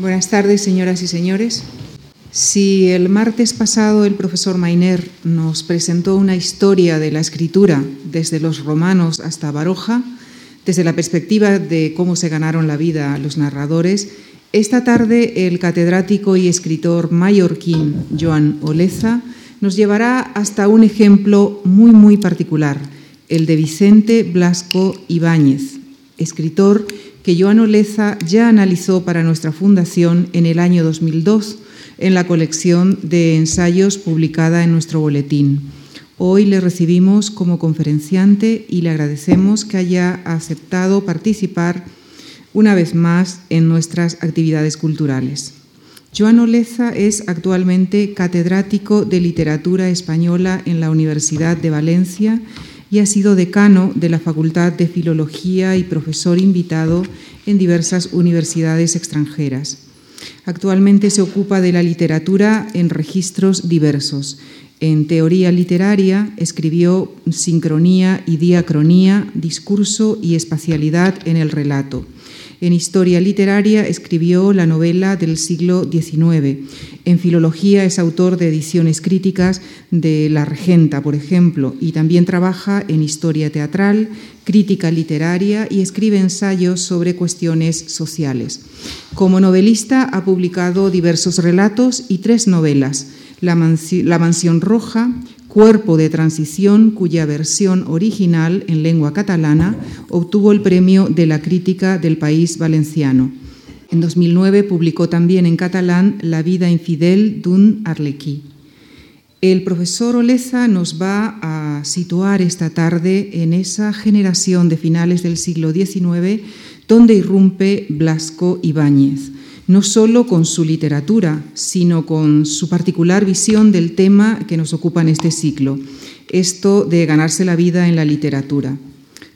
Buenas tardes, señoras y señores. Si el martes pasado el profesor Mainer nos presentó una historia de la escritura desde los romanos hasta Baroja, desde la perspectiva de cómo se ganaron la vida los narradores, esta tarde el catedrático y escritor mallorquín Joan Oleza nos llevará hasta un ejemplo muy muy particular, el de Vicente Blasco Ibáñez, escritor que Joan Oleza ya analizó para nuestra fundación en el año 2002 en la colección de ensayos publicada en nuestro boletín. Hoy le recibimos como conferenciante y le agradecemos que haya aceptado participar una vez más en nuestras actividades culturales. Joan Oleza es actualmente catedrático de literatura española en la Universidad de Valencia y ha sido decano de la Facultad de Filología y profesor invitado en diversas universidades extranjeras. Actualmente se ocupa de la literatura en registros diversos. En teoría literaria escribió Sincronía y Diacronía, Discurso y Espacialidad en el Relato en historia literaria escribió la novela del siglo XIX. En filología es autor de ediciones críticas de La Regenta, por ejemplo, y también trabaja en historia teatral, crítica literaria y escribe ensayos sobre cuestiones sociales. Como novelista ha publicado diversos relatos y tres novelas. La, Mansión Roja, cuerpo de transición cuya versión original en lengua catalana obtuvo el premio de la crítica del país valenciano. En 2009 publicó también en catalán La vida infidel d'un arlequí. El profesor Oleza nos va a situar esta tarde en esa generación de finales del siglo XIX donde irrumpe Blasco Ibáñez no solo con su literatura, sino con su particular visión del tema que nos ocupa en este ciclo, esto de ganarse la vida en la literatura.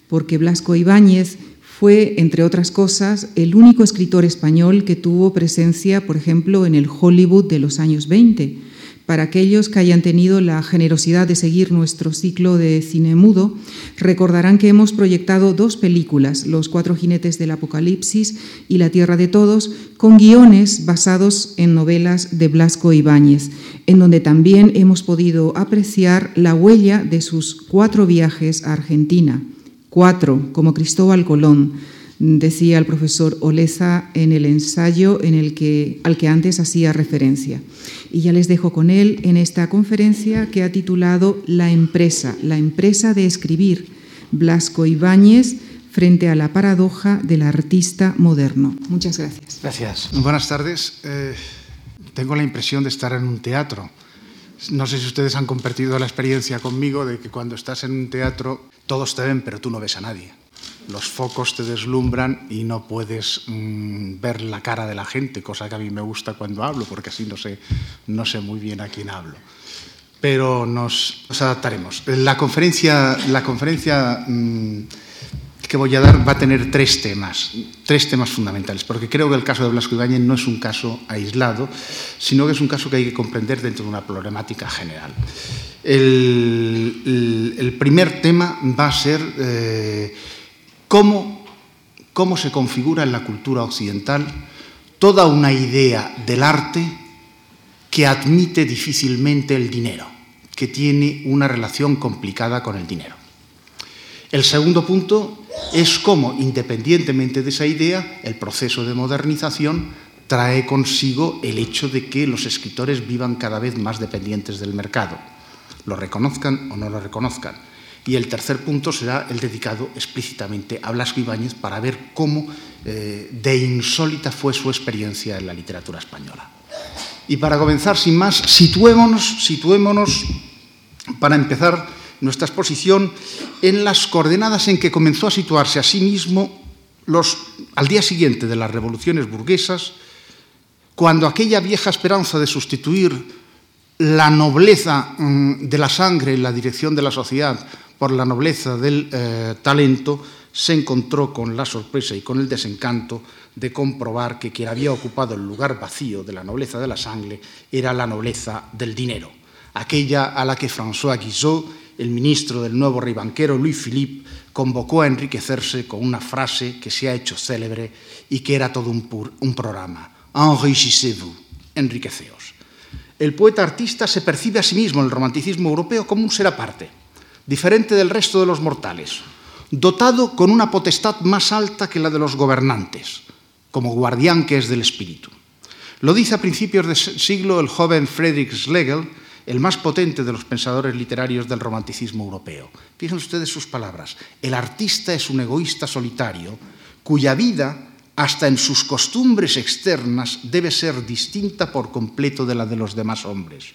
Porque Blasco Ibáñez fue, entre otras cosas, el único escritor español que tuvo presencia, por ejemplo, en el Hollywood de los años 20 para aquellos que hayan tenido la generosidad de seguir nuestro ciclo de cine mudo, recordarán que hemos proyectado dos películas, Los cuatro jinetes del Apocalipsis y La Tierra de Todos, con guiones basados en novelas de Blasco Ibáñez, en donde también hemos podido apreciar la huella de sus cuatro viajes a Argentina, cuatro, como Cristóbal Colón, decía el profesor Oleza en el ensayo en el que, al que antes hacía referencia. Y ya les dejo con él en esta conferencia que ha titulado La empresa, la empresa de escribir, Blasco Ibáñez frente a la paradoja del artista moderno. Muchas gracias. Gracias. Buenas tardes. Eh, tengo la impresión de estar en un teatro. No sé si ustedes han compartido la experiencia conmigo de que cuando estás en un teatro todos te ven, pero tú no ves a nadie los focos te deslumbran y no puedes mm, ver la cara de la gente, cosa que a mí me gusta cuando hablo, porque así no sé, no sé muy bien a quién hablo. Pero nos, adaptaremos. La conferencia, la conferencia mm, que voy a dar va a tener tres temas, tres temas fundamentales, porque creo que el caso de Blasco Ibáñez no es un caso aislado, sino que es un caso que hay que comprender dentro de una problemática general. El, primer tema va a ser... Eh, cómo, se configura en la cultura occidental toda una idea del arte que admite difícilmente el dinero, que tiene una relación complicada con el dinero. El segundo punto es cómo, independientemente de esa idea, el proceso de modernización trae consigo el hecho de que los escritores vivan cada vez más dependientes del mercado, lo reconozcan o no lo reconozcan. Y el tercer punto será el dedicado explícitamente a Blasco Ibáñez para ver cómo eh, de insólita fue su experiencia en la literatura española. Y para comenzar, sin más, situémonos, situémonos para empezar nuestra exposición en las coordenadas en que comenzó a situarse a sí mismo al día siguiente de las revoluciones burguesas, cuando aquella vieja esperanza de sustituir la nobleza mm, de la sangre en la dirección de la sociedad por la nobleza del eh, talento, se encontró con la sorpresa y con el desencanto de comprobar que quien había ocupado el lugar vacío de la nobleza de la sangre era la nobleza del dinero, aquella a la que François Guizot, el ministro del nuevo rey banquero Louis Philippe, convocó a enriquecerse con una frase que se ha hecho célebre y que era todo un, un programa. enrichissez-vous, enriqueceos. El poeta artista se percibe a sí mismo en el romanticismo europeo como un ser aparte, diferente del resto de los mortales, dotado con una potestad más alta que la de los gobernantes, como guardián que es del espíritu. Lo dice a principios del siglo el joven Friedrich Schlegel, el más potente de los pensadores literarios del romanticismo europeo. Fíjense ustedes sus palabras. El artista es un egoísta solitario cuya vida, hasta en sus costumbres externas, debe ser distinta por completo de la de los demás hombres.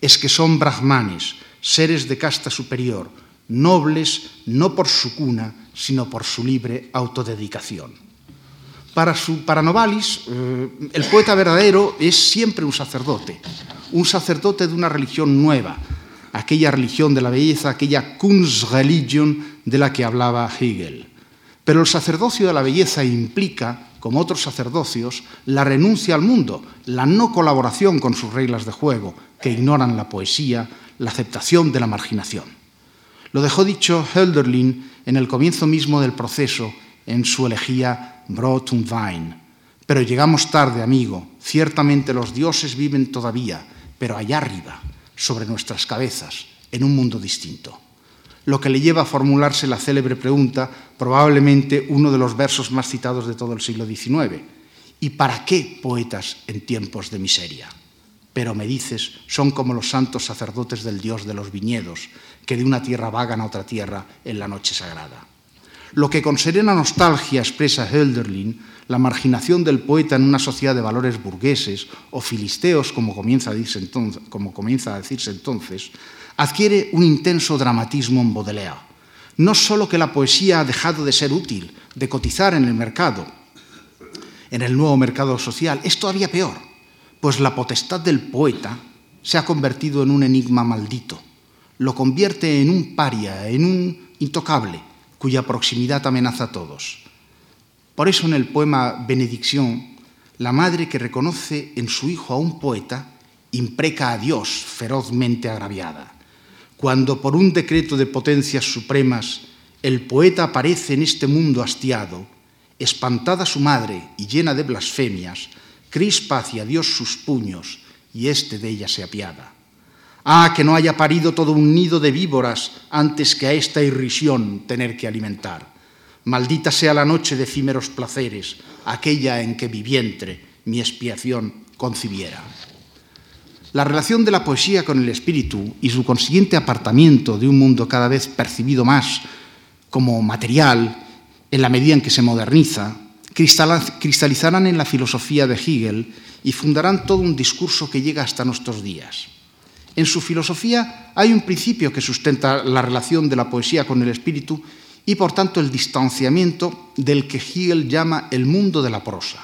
Es que son brahmanes, seres de casta superior, nobles no por su cuna, sino por su libre autodedicación. Para, su, para Novalis, eh, el poeta verdadero es siempre un sacerdote, un sacerdote de una religión nueva, aquella religión de la belleza, aquella Kunstreligion de la que hablaba Hegel. Pero el sacerdocio de la belleza implica, como otros sacerdocios, la renuncia al mundo, la no colaboración con sus reglas de juego, que ignoran la poesía, la aceptación de la marginación. Lo dejó dicho Hölderlin en el comienzo mismo del proceso, en su elegía Brot und Wein. Pero llegamos tarde, amigo. Ciertamente los dioses viven todavía, pero allá arriba, sobre nuestras cabezas, en un mundo distinto. Lo que le lleva a formularse la célebre pregunta, probablemente uno de los versos más citados de todo el siglo XIX. ¿Y para qué poetas en tiempos de miseria? Pero me dices, son como los santos sacerdotes del dios de los viñedos, que de una tierra vagan a otra tierra en la noche sagrada. Lo que con serena nostalgia expresa Hölderlin, la marginación del poeta en una sociedad de valores burgueses o filisteos, como comienza a decirse entonces, como comienza a decirse entonces adquiere un intenso dramatismo en Baudelaire. No solo que la poesía ha dejado de ser útil, de cotizar en el mercado, en el nuevo mercado social, es todavía peor, pues la potestad del poeta se ha convertido en un enigma maldito, lo convierte en un paria, en un intocable, cuya proximidad amenaza a todos. Por eso en el poema Benedicción, la madre que reconoce en su hijo a un poeta impreca a Dios ferozmente agraviada. Cuando por un decreto de potencias supremas el poeta aparece en este mundo hastiado, espantada su madre y llena de blasfemias, crispa hacia Dios sus puños y éste de ella se apiada. Ah, que no haya parido todo un nido de víboras antes que a esta irrisión tener que alimentar. Maldita sea la noche de efímeros placeres, aquella en que mi vientre mi expiación concibiera. La relación de la poesía con el espíritu y su consiguiente apartamiento de un mundo cada vez percibido más como material en la medida en que se moderniza, cristalizarán en la filosofía de Hegel y fundarán todo un discurso que llega hasta nuestros días. En su filosofía hay un principio que sustenta la relación de la poesía con el espíritu y por tanto el distanciamiento del que Hegel llama el mundo de la prosa.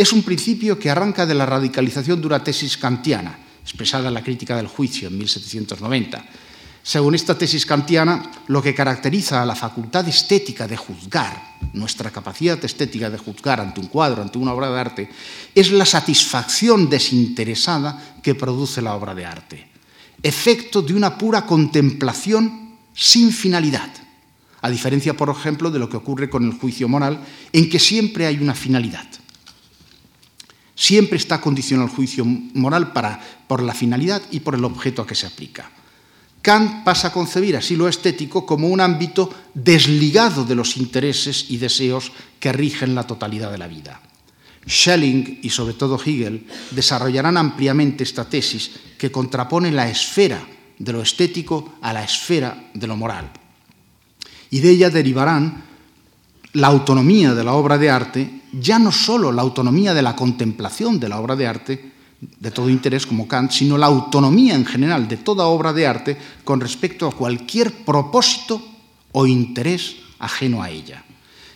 Es un principio que arranca de la radicalización de una tesis kantiana, expresada en la crítica del juicio en 1790. Según esta tesis kantiana, lo que caracteriza a la facultad estética de juzgar, nuestra capacidad estética de juzgar ante un cuadro, ante una obra de arte, es la satisfacción desinteresada que produce la obra de arte, efecto de una pura contemplación sin finalidad, a diferencia, por ejemplo, de lo que ocurre con el juicio moral, en que siempre hay una finalidad. Siempre está condicionado el juicio moral por la finalidad y por el objeto a que se aplica. Kant pasa a concebir así lo estético como un ámbito desligado de los intereses y deseos que rigen la totalidad de la vida. Schelling y sobre todo Hegel desarrollarán ampliamente esta tesis que contrapone la esfera de lo estético a la esfera de lo moral. Y de ella derivarán la autonomía de la obra de arte, ya no solo la autonomía de la contemplación de la obra de arte, de todo interés como Kant, sino la autonomía en general de toda obra de arte con respecto a cualquier propósito o interés ajeno a ella.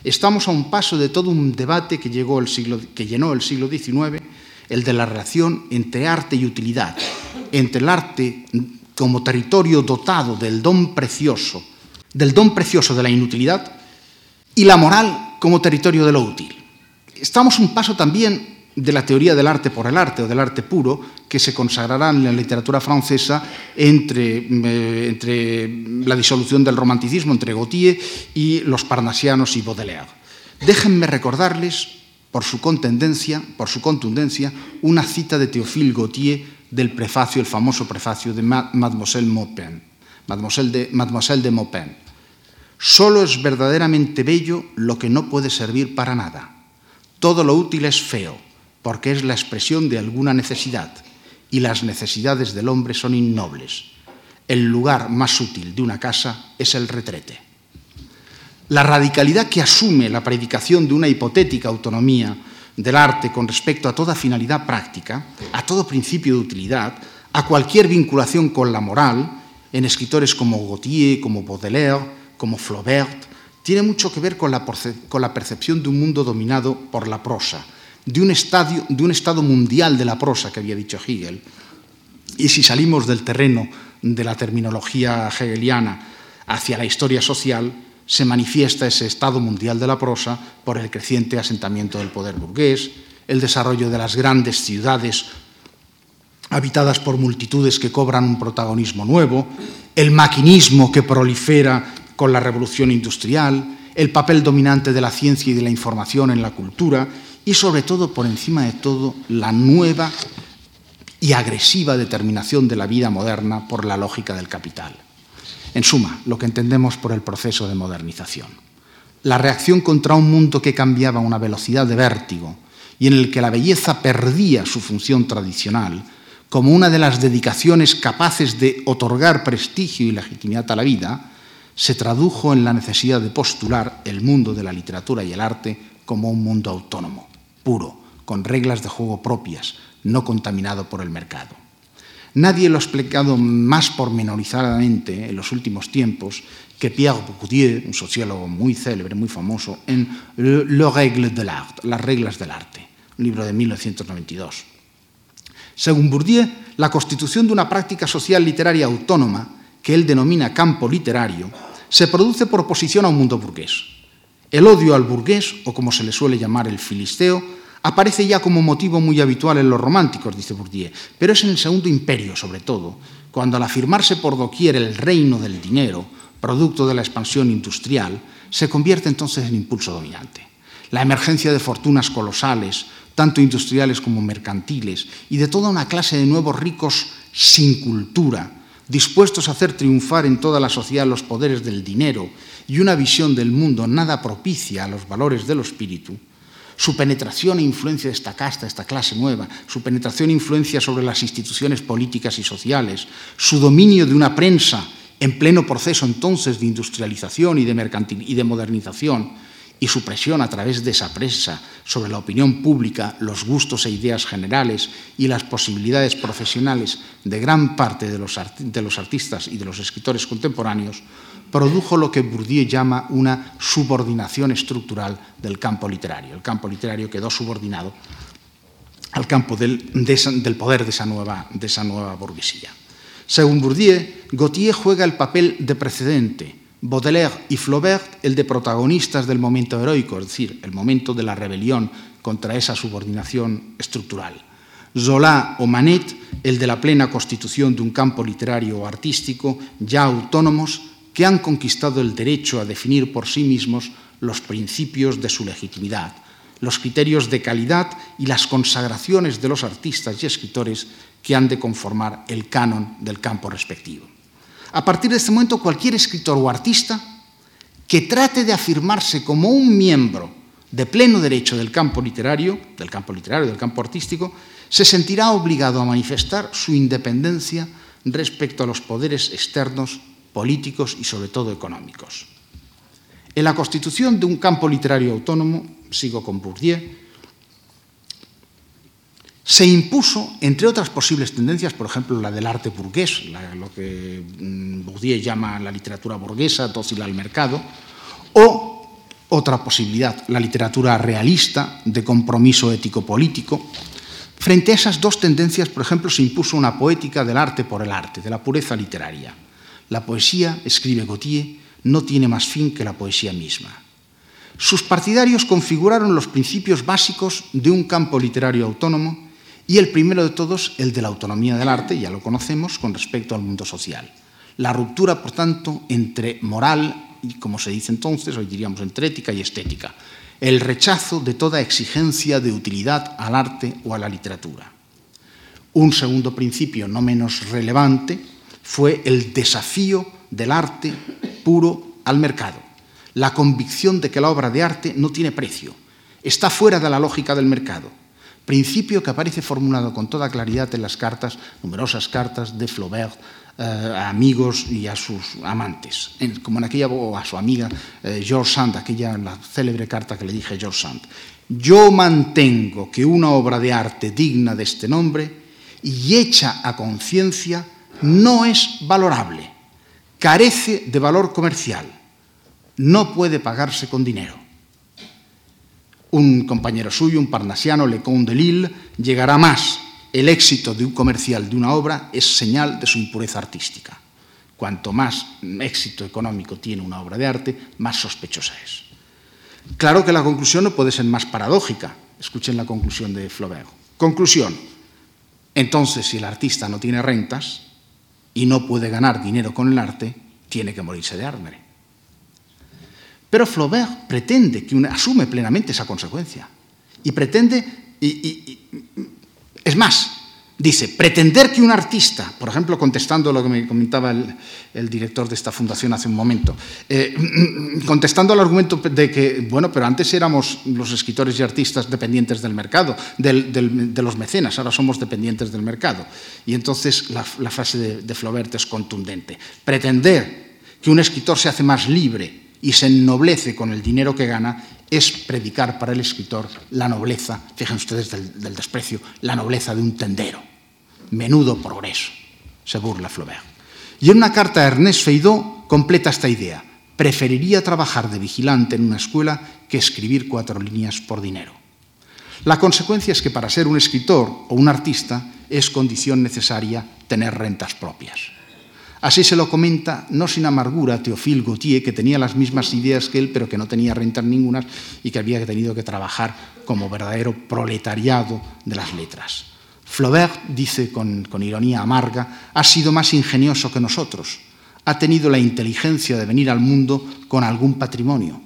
Estamos a un paso de todo un debate que, llegó el siglo, que llenó el siglo XIX, el de la relación entre arte y utilidad, entre el arte como territorio dotado del don precioso, del don precioso de la inutilidad, y la moral como territorio de lo útil. Estamos un paso también de la teoría del arte por el arte o del arte puro que se consagrará en la literatura francesa entre, eh, entre la disolución del romanticismo entre Gautier y los parnasianos y Baudelaire. Déjenme recordarles por su por su contundencia una cita de Théophile Gautier del prefacio, el famoso prefacio de Mademoiselle Maupin, Mademoiselle de, Mademoiselle de Maupin. Solo es verdaderamente bello lo que no puede servir para nada. Todo lo útil es feo, porque es la expresión de alguna necesidad, y las necesidades del hombre son innobles. El lugar más útil de una casa es el retrete. La radicalidad que asume la predicación de una hipotética autonomía del arte con respecto a toda finalidad práctica, a todo principio de utilidad, a cualquier vinculación con la moral, en escritores como Gautier, como Baudelaire, como Flaubert, tiene mucho que ver con la, percepción de un mundo dominado por la prosa, de un estado mundial de la prosa que había dicho Hegel. Y si salimos del terreno de la terminología hegeliana hacia la historia social, se manifiesta ese estado mundial de la prosa por el creciente asentamiento del poder burgués, el desarrollo de las grandes ciudades habitadas por multitudes que cobran un protagonismo nuevo, el maquinismo que prolifera con la revolución industrial, el papel dominante de la ciencia y de la información en la cultura y sobre todo, por encima de todo, la nueva y agresiva determinación de la vida moderna por la lógica del capital. En suma, lo que entendemos por el proceso de modernización. La reacción contra un mundo que cambiaba a una velocidad de vértigo y en el que la belleza perdía su función tradicional como una de las dedicaciones capaces de otorgar prestigio y legitimidad a la vida, se tradujo en la necesidad de postular el mundo de la literatura y el arte como un mundo autónomo, puro, con reglas de juego propias, no contaminado por el mercado. Nadie lo ha explicado más pormenorizadamente en los últimos tiempos que Pierre Bourdieu, un sociólogo muy célebre, muy famoso, en Le Règle de l'Art, Las reglas del arte, un libro de 1992. Según Bourdieu, la constitución de una práctica social literaria autónoma, que él denomina campo literario, se produce por oposición a un mundo burgués. El odio al burgués, o como se le suele llamar el filisteo, aparece ya como motivo muy habitual en los románticos, dice Bourdieu, pero es en el Segundo Imperio, sobre todo, cuando al afirmarse por doquier el reino del dinero, producto de la expansión industrial, se convierte entonces en impulso dominante. La emergencia de fortunas colosales, tanto industriales como mercantiles, y de toda una clase de nuevos ricos sin cultura, dispuestos a hacer triunfar en toda la sociedad los poderes del dinero y una visión del mundo nada propicia a los valores del espíritu, su penetración e influencia de esta casta, esta clase nueva, su penetración e influencia sobre las instituciones políticas y sociales, su dominio de una prensa en pleno proceso entonces de industrialización y de, y de modernización, y su presión a través de esa prensa sobre la opinión pública, los gustos e ideas generales y las posibilidades profesionales de gran parte de los, de los artistas y de los escritores contemporáneos, produjo lo que Bourdieu llama una subordinación estructural del campo literario. El campo literario quedó subordinado al campo del, del poder de esa, nueva, de esa nueva burguesía. Según Bourdieu, Gautier juega el papel de precedente, Baudelaire y Flaubert el de protagonistas del momento heroico, es decir, el momento de la rebelión contra esa subordinación estructural. Zola o Manet el de la plena constitución de un campo literario o artístico ya autónomos que han conquistado el derecho a definir por sí mismos los principios de su legitimidad, los criterios de calidad y las consagraciones de los artistas y escritores que han de conformar el canon del campo respectivo. A partir de este momento, cualquier escritor o artista que trate de afirmarse como un miembro de pleno derecho del campo literario, del campo literario, del campo artístico, se sentirá obligado a manifestar su independencia respecto a los poderes externos políticos y sobre todo económicos. En la constitución de un campo literario autónomo, sigo con Bourdieu, se impuso, entre otras posibles tendencias, por ejemplo, la del arte burgués, lo que mm, Bourdieu llama la literatura burguesa, dócil al mercado, o otra posibilidad, la literatura realista, de compromiso ético-político. Frente a esas dos tendencias, por ejemplo, se impuso una poética del arte por el arte, de la pureza literaria. La poesía, escribe Gautier, no tiene más fin que la poesía misma. Sus partidarios configuraron los principios básicos de un campo literario autónomo y el primero de todos, el de la autonomía del arte, ya lo conocemos, con respecto al mundo social. La ruptura, por tanto, entre moral y, como se dice entonces, hoy diríamos entre ética y estética, el rechazo de toda exigencia de utilidad al arte o a la literatura. Un segundo principio no menos relevante fue el desafío del arte puro al mercado, la convicción de que la obra de arte no tiene precio, está fuera de la lógica del mercado, principio que aparece formulado con toda claridad en las cartas, numerosas cartas de Flaubert eh, a amigos y a sus amantes, como en aquella, o a su amiga eh, George Sand, aquella la célebre carta que le dije a George Sand. Yo mantengo que una obra de arte digna de este nombre y hecha a conciencia no es valorable, carece de valor comercial, no puede pagarse con dinero. Un compañero suyo, un parnasiano, Lecon de Lille, llegará más. El éxito de un comercial de una obra es señal de su impureza artística. Cuanto más éxito económico tiene una obra de arte, más sospechosa es. Claro que la conclusión no puede ser más paradójica. Escuchen la conclusión de Flaubert. Conclusión. Entonces, si el artista no tiene rentas y no puede ganar dinero con el arte, tiene que morirse de hambre. Pero Flaubert pretende que asume plenamente esa consecuencia. Y pretende, y, es más, dice, pretender que un artista, por ejemplo, contestando lo que me comentaba el, director de esta fundación hace un momento, eh, contestando al argumento de que, bueno, pero antes éramos los escritores y artistas dependientes del mercado, del, de los mecenas, ahora somos dependientes del mercado. Y entonces la, frase de Flaubert es contundente. Pretender que un escritor se hace más libre y se ennoblece con el dinero que gana, es predicar para el escritor la nobleza, fíjense ustedes del, desprecio, la nobleza de un tendero. Menudo progreso, se burla Flaubert. Y en una carta a Ernest Feidó completa esta idea. Preferiría trabajar de vigilante en una escuela que escribir cuatro líneas por dinero. La consecuencia es que para ser un escritor o un artista es condición necesaria tener rentas propias. Así se lo comenta, no sin amargura, Théophile Gautier, que tenía las mismas ideas que él, pero que no tenía rentas ninguna y que había tenido que trabajar como verdadero proletariado de las letras. Flaubert, dice con, con ironía amarga, ha sido más ingenioso que nosotros. Ha tenido la inteligencia de venir al mundo con algún patrimonio,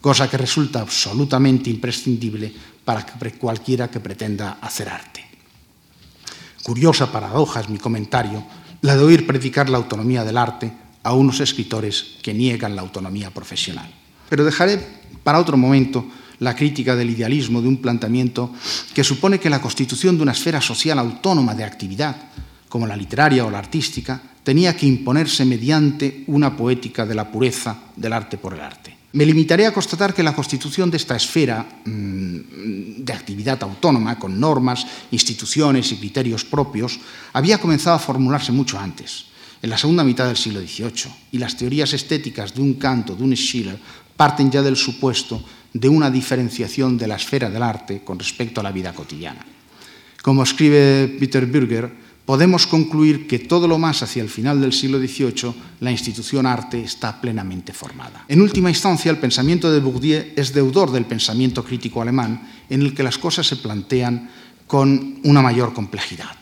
cosa que resulta absolutamente imprescindible para cualquiera que pretenda hacer arte. Curiosa paradoja es mi comentario la de oír predicar la autonomía del arte a unos escritores que niegan la autonomía profesional. Pero dejaré para otro momento la crítica del idealismo de un planteamiento que supone que la constitución de una esfera social autónoma de actividad, como la literaria o la artística, tenía que imponerse mediante una poética de la pureza del arte por el arte. Me limitaré a constatar que la constitución de esta esfera mmm, de actividad autónoma, con normas, instituciones y criterios propios, había comenzado a formularse mucho antes, en la segunda mitad del siglo XVIII, y las teorías estéticas de un Canto, de un Schiller, parten ya del supuesto de una diferenciación de la esfera del arte con respecto a la vida cotidiana. Como escribe Peter Bürger, podemos concluir que todo lo más hacia el final del siglo XVIII la institución arte está plenamente formada. En última instancia, el pensamiento de Bourdieu es deudor del pensamiento crítico alemán, en el que las cosas se plantean con una mayor complejidad.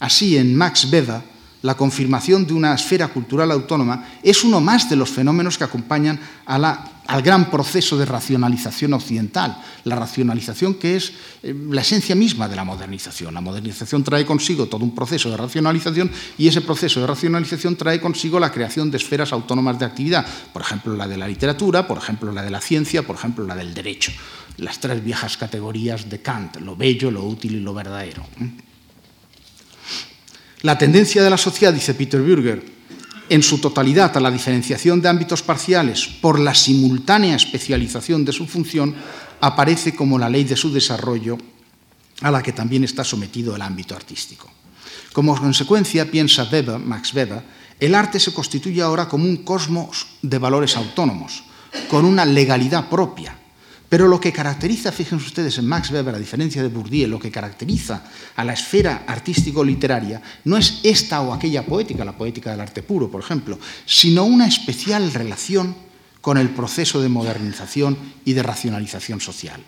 Así, en Max Weber, la confirmación de una esfera cultural autónoma es uno más de los fenómenos que acompañan al gran proceso de racionalización occidental, la racionalización que es eh, la esencia misma de la modernización. La modernización trae consigo todo un proceso de racionalización y ese proceso de racionalización trae consigo la creación de esferas autónomas de actividad, por ejemplo la de la literatura, por ejemplo la de la ciencia, por ejemplo la del derecho, las tres viejas categorías de Kant, lo bello, lo útil y lo verdadero. La tendencia de la sociedad, dice Peter Bürger, en su totalidad a la diferenciación de ámbitos parciales por la simultánea especialización de su función, aparece como la ley de su desarrollo a la que también está sometido el ámbito artístico. Como consecuencia, piensa Weber, Max Weber, el arte se constituye ahora como un cosmos de valores autónomos, con una legalidad propia, pero lo que caracteriza, fíjense ustedes en Max Weber, a diferencia de Bourdieu, lo que caracteriza a la esfera artístico-literaria no es esta o aquella poética, la poética del arte puro, por ejemplo, sino una especial relación con el proceso de modernización y de racionalización social.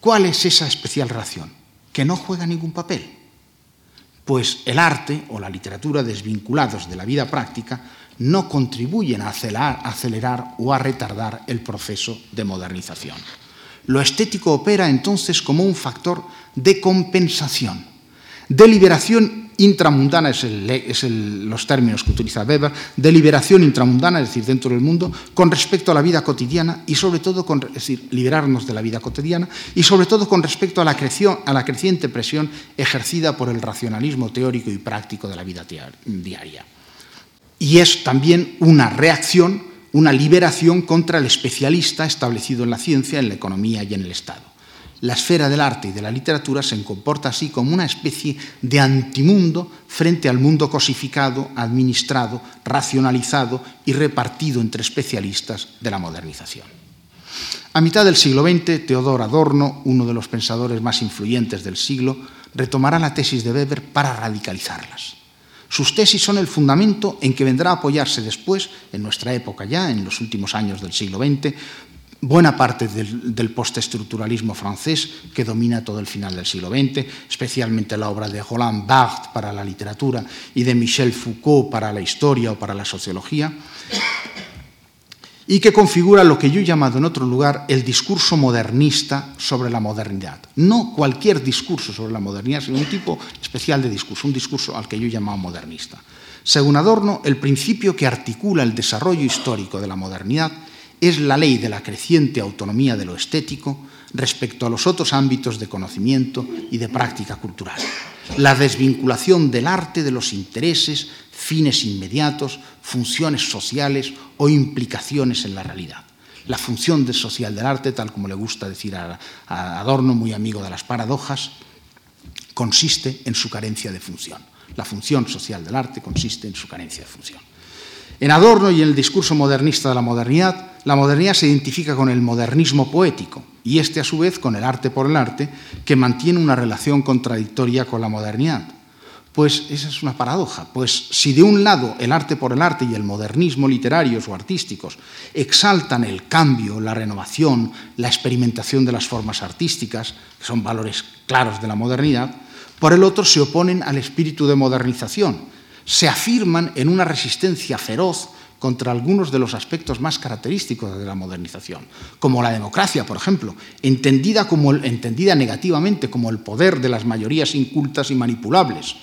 ¿Cuál es esa especial relación? Que no juega ningún papel. Pues el arte o la literatura, desvinculados de la vida práctica, no contribuyen a acelerar, acelerar o a retardar el proceso de modernización. Lo estético opera entonces como un factor de compensación, de liberación intramundana, es, los términos que utiliza Weber, de liberación intramundana, es decir, dentro del mundo, con respecto a la vida cotidiana y sobre todo, con, es decir, liberarnos de la vida cotidiana y sobre todo con respecto a la, a la creciente presión ejercida por el racionalismo teórico y práctico de la vida diaria. Y es también una reacción, una liberación contra el especialista establecido en la ciencia, en la economía y en el Estado. La esfera del arte y de la literatura se comporta así como una especie de antimundo frente al mundo cosificado, administrado, racionalizado y repartido entre especialistas de la modernización. A mitad del siglo XX, Teodor Adorno, uno de los pensadores más influyentes del siglo, retomará la tesis de Weber para radicalizarlas. Sus tesis son el fundamento en que vendrá a apoyarse después, en nuestra época ya, en los últimos años del siglo XX, buena parte del, postestructuralismo francés que domina todo el final del siglo XX, especialmente la obra de Roland Barthes para la literatura y de Michel Foucault para la historia o para la sociología, y que configura lo que yo he llamado en otro lugar el discurso modernista sobre la modernidad. No cualquier discurso sobre la modernidad, sino un tipo especial de discurso, un discurso al que yo he llamado modernista. Según Adorno, el principio que articula el desarrollo histórico de la modernidad es la ley de la creciente autonomía de lo estético respecto a los otros ámbitos de conocimiento y de práctica cultural. La desvinculación del arte de los intereses, fines inmediatos, funciones sociales o implicaciones en la realidad. La función social del arte, tal como le gusta decir a, Adorno, muy amigo de las paradojas, consiste en su carencia de función. La función social del arte consiste en su carencia de función. En Adorno y en el discurso modernista de la modernidad, la modernidad se identifica con el modernismo poético y este a su vez con el arte por el arte, que mantiene una relación contradictoria con la modernidad. Pues esa es una paradoja, pues si de un lado el arte por el arte y el modernismo literarios o artísticos exaltan el cambio, la renovación, la experimentación de las formas artísticas, que son valores claros de la modernidad, por el otro se oponen al espíritu de modernización, se afirman en una resistencia feroz contra algunos de los aspectos más característicos de la modernización, como la democracia, por ejemplo, entendida, como, entendida negativamente como el poder de las mayorías incultas y manipulables,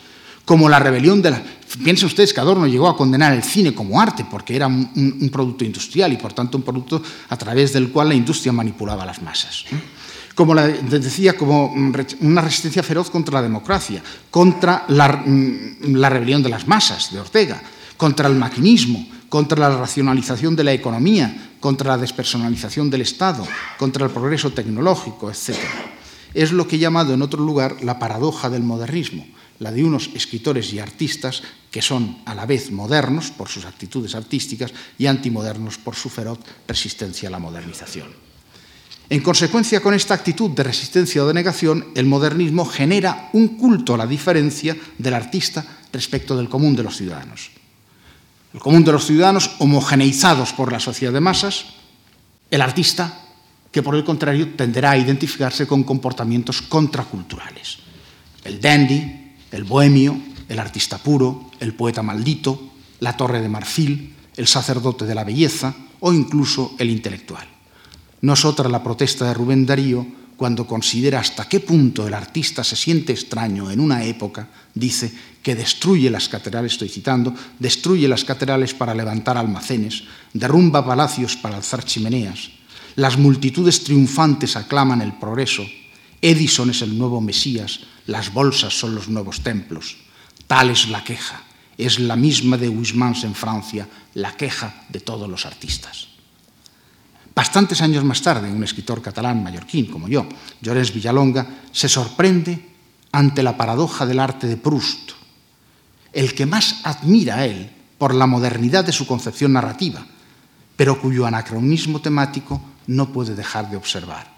como la rebelión de la... Piensen ustedes que Adorno llegó a condenar el cine como arte, porque era un, un producto industrial y, por tanto, un producto a través del cual la industria manipulaba a las masas como la, decía, como una resistencia feroz contra la democracia, contra mm, la, rebelión de las masas de Ortega, contra el maquinismo, contra la racionalización de la economía, contra la despersonalización del Estado, contra el progreso tecnológico, etc. Es lo que he llamado en otro lugar la paradoja del modernismo, la de unos escritores y artistas que son a la vez modernos por sus actitudes artísticas y antimodernos por su feroz resistencia a la modernización. En consecuencia con esta actitud de resistencia o de negación, el modernismo genera un culto a la diferencia del artista respecto del común de los ciudadanos. El común de los ciudadanos homogeneizados por la sociedad de masas, el artista que por el contrario tenderá a identificarse con comportamientos contraculturales. El dandy, el bohemio, el artista puro, el poeta maldito, la torre de marfil, el sacerdote de la belleza o incluso el intelectual. No es otra la protesta de Rubén Darío cuando considera hasta qué punto el artista se siente extraño en una época, dice, que destruye las catedrales, estoy citando, destruye las catedrales para levantar almacenes, derrumba palacios para alzar chimeneas, las multitudes triunfantes aclaman el progreso, Edison es el nuevo Mesías, las bolsas son los nuevos templos. Tal es la queja, es la misma de Huysmans en Francia, la queja de todos los artistas. Bastantes años más tarde, un escritor catalán mallorquín como yo, Llorens Villalonga, se sorprende ante la paradoja del arte de Proust, el que más admira a él por la modernidad de su concepción narrativa, pero cuyo anacronismo temático no puede dejar de observar.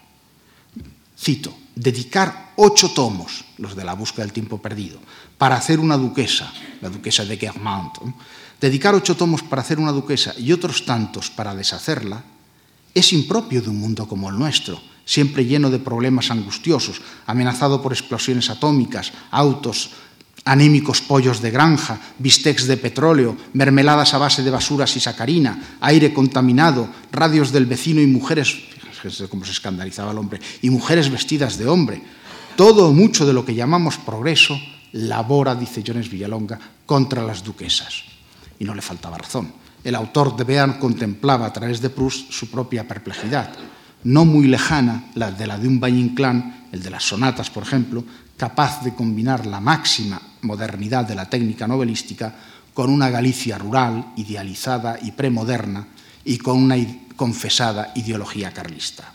Cito, dedicar ocho tomos, los de la búsqueda del tiempo perdido, para hacer una duquesa, la duquesa de Guermantes, dedicar ocho tomos para hacer una duquesa y otros tantos para deshacerla, es impropio de un mundo como el nuestro, siempre lleno de problemas angustiosos, amenazado por explosiones atómicas, autos anémicos pollos de granja, bistecs de petróleo, mermeladas a base de basuras y sacarina, aire contaminado, radios del vecino y mujeres, fíjense cómo se escandalizaba el hombre, y mujeres vestidas de hombre. Todo mucho de lo que llamamos progreso labora, dice Jones Villalonga, contra las duquesas. Y no le faltaba razón. El autor de Bearn contemplaba a través de Proust su propia perplejidad, no muy lejana la de la de un Valle Inclán, el de las sonatas, por ejemplo, capaz de combinar la máxima modernidad de la técnica novelística con una Galicia rural, idealizada y premoderna, y con una confesada ideología carlista.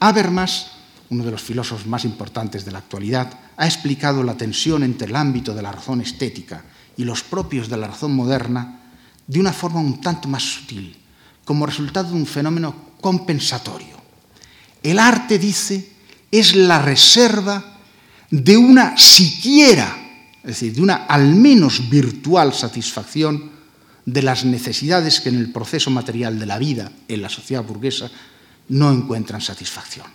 Habermas, uno de los filósofos más importantes de la actualidad, ha explicado la tensión entre el ámbito de la razón estética y los propios de la razón moderna de una forma un tanto más sutil, como resultado de un fenómeno compensatorio. El arte, dice, es la reserva de una siquiera, es decir, de una al menos virtual satisfacción de las necesidades que en el proceso material de la vida en la sociedad burguesa no encuentran satisfacción,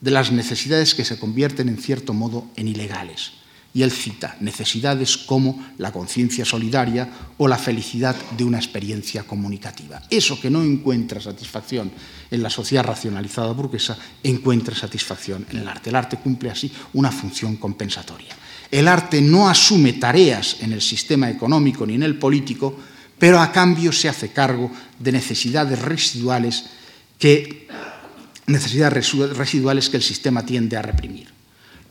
de las necesidades que se convierten en cierto modo en ilegales. Y él cita necesidades como la conciencia solidaria o la felicidad de una experiencia comunicativa. Eso que no encuentra satisfacción en la sociedad racionalizada burguesa, encuentra satisfacción en el arte. El arte cumple así una función compensatoria. El arte no asume tareas en el sistema económico ni en el político, pero a cambio se hace cargo de necesidades residuales que, necesidades residuales que el sistema tiende a reprimir.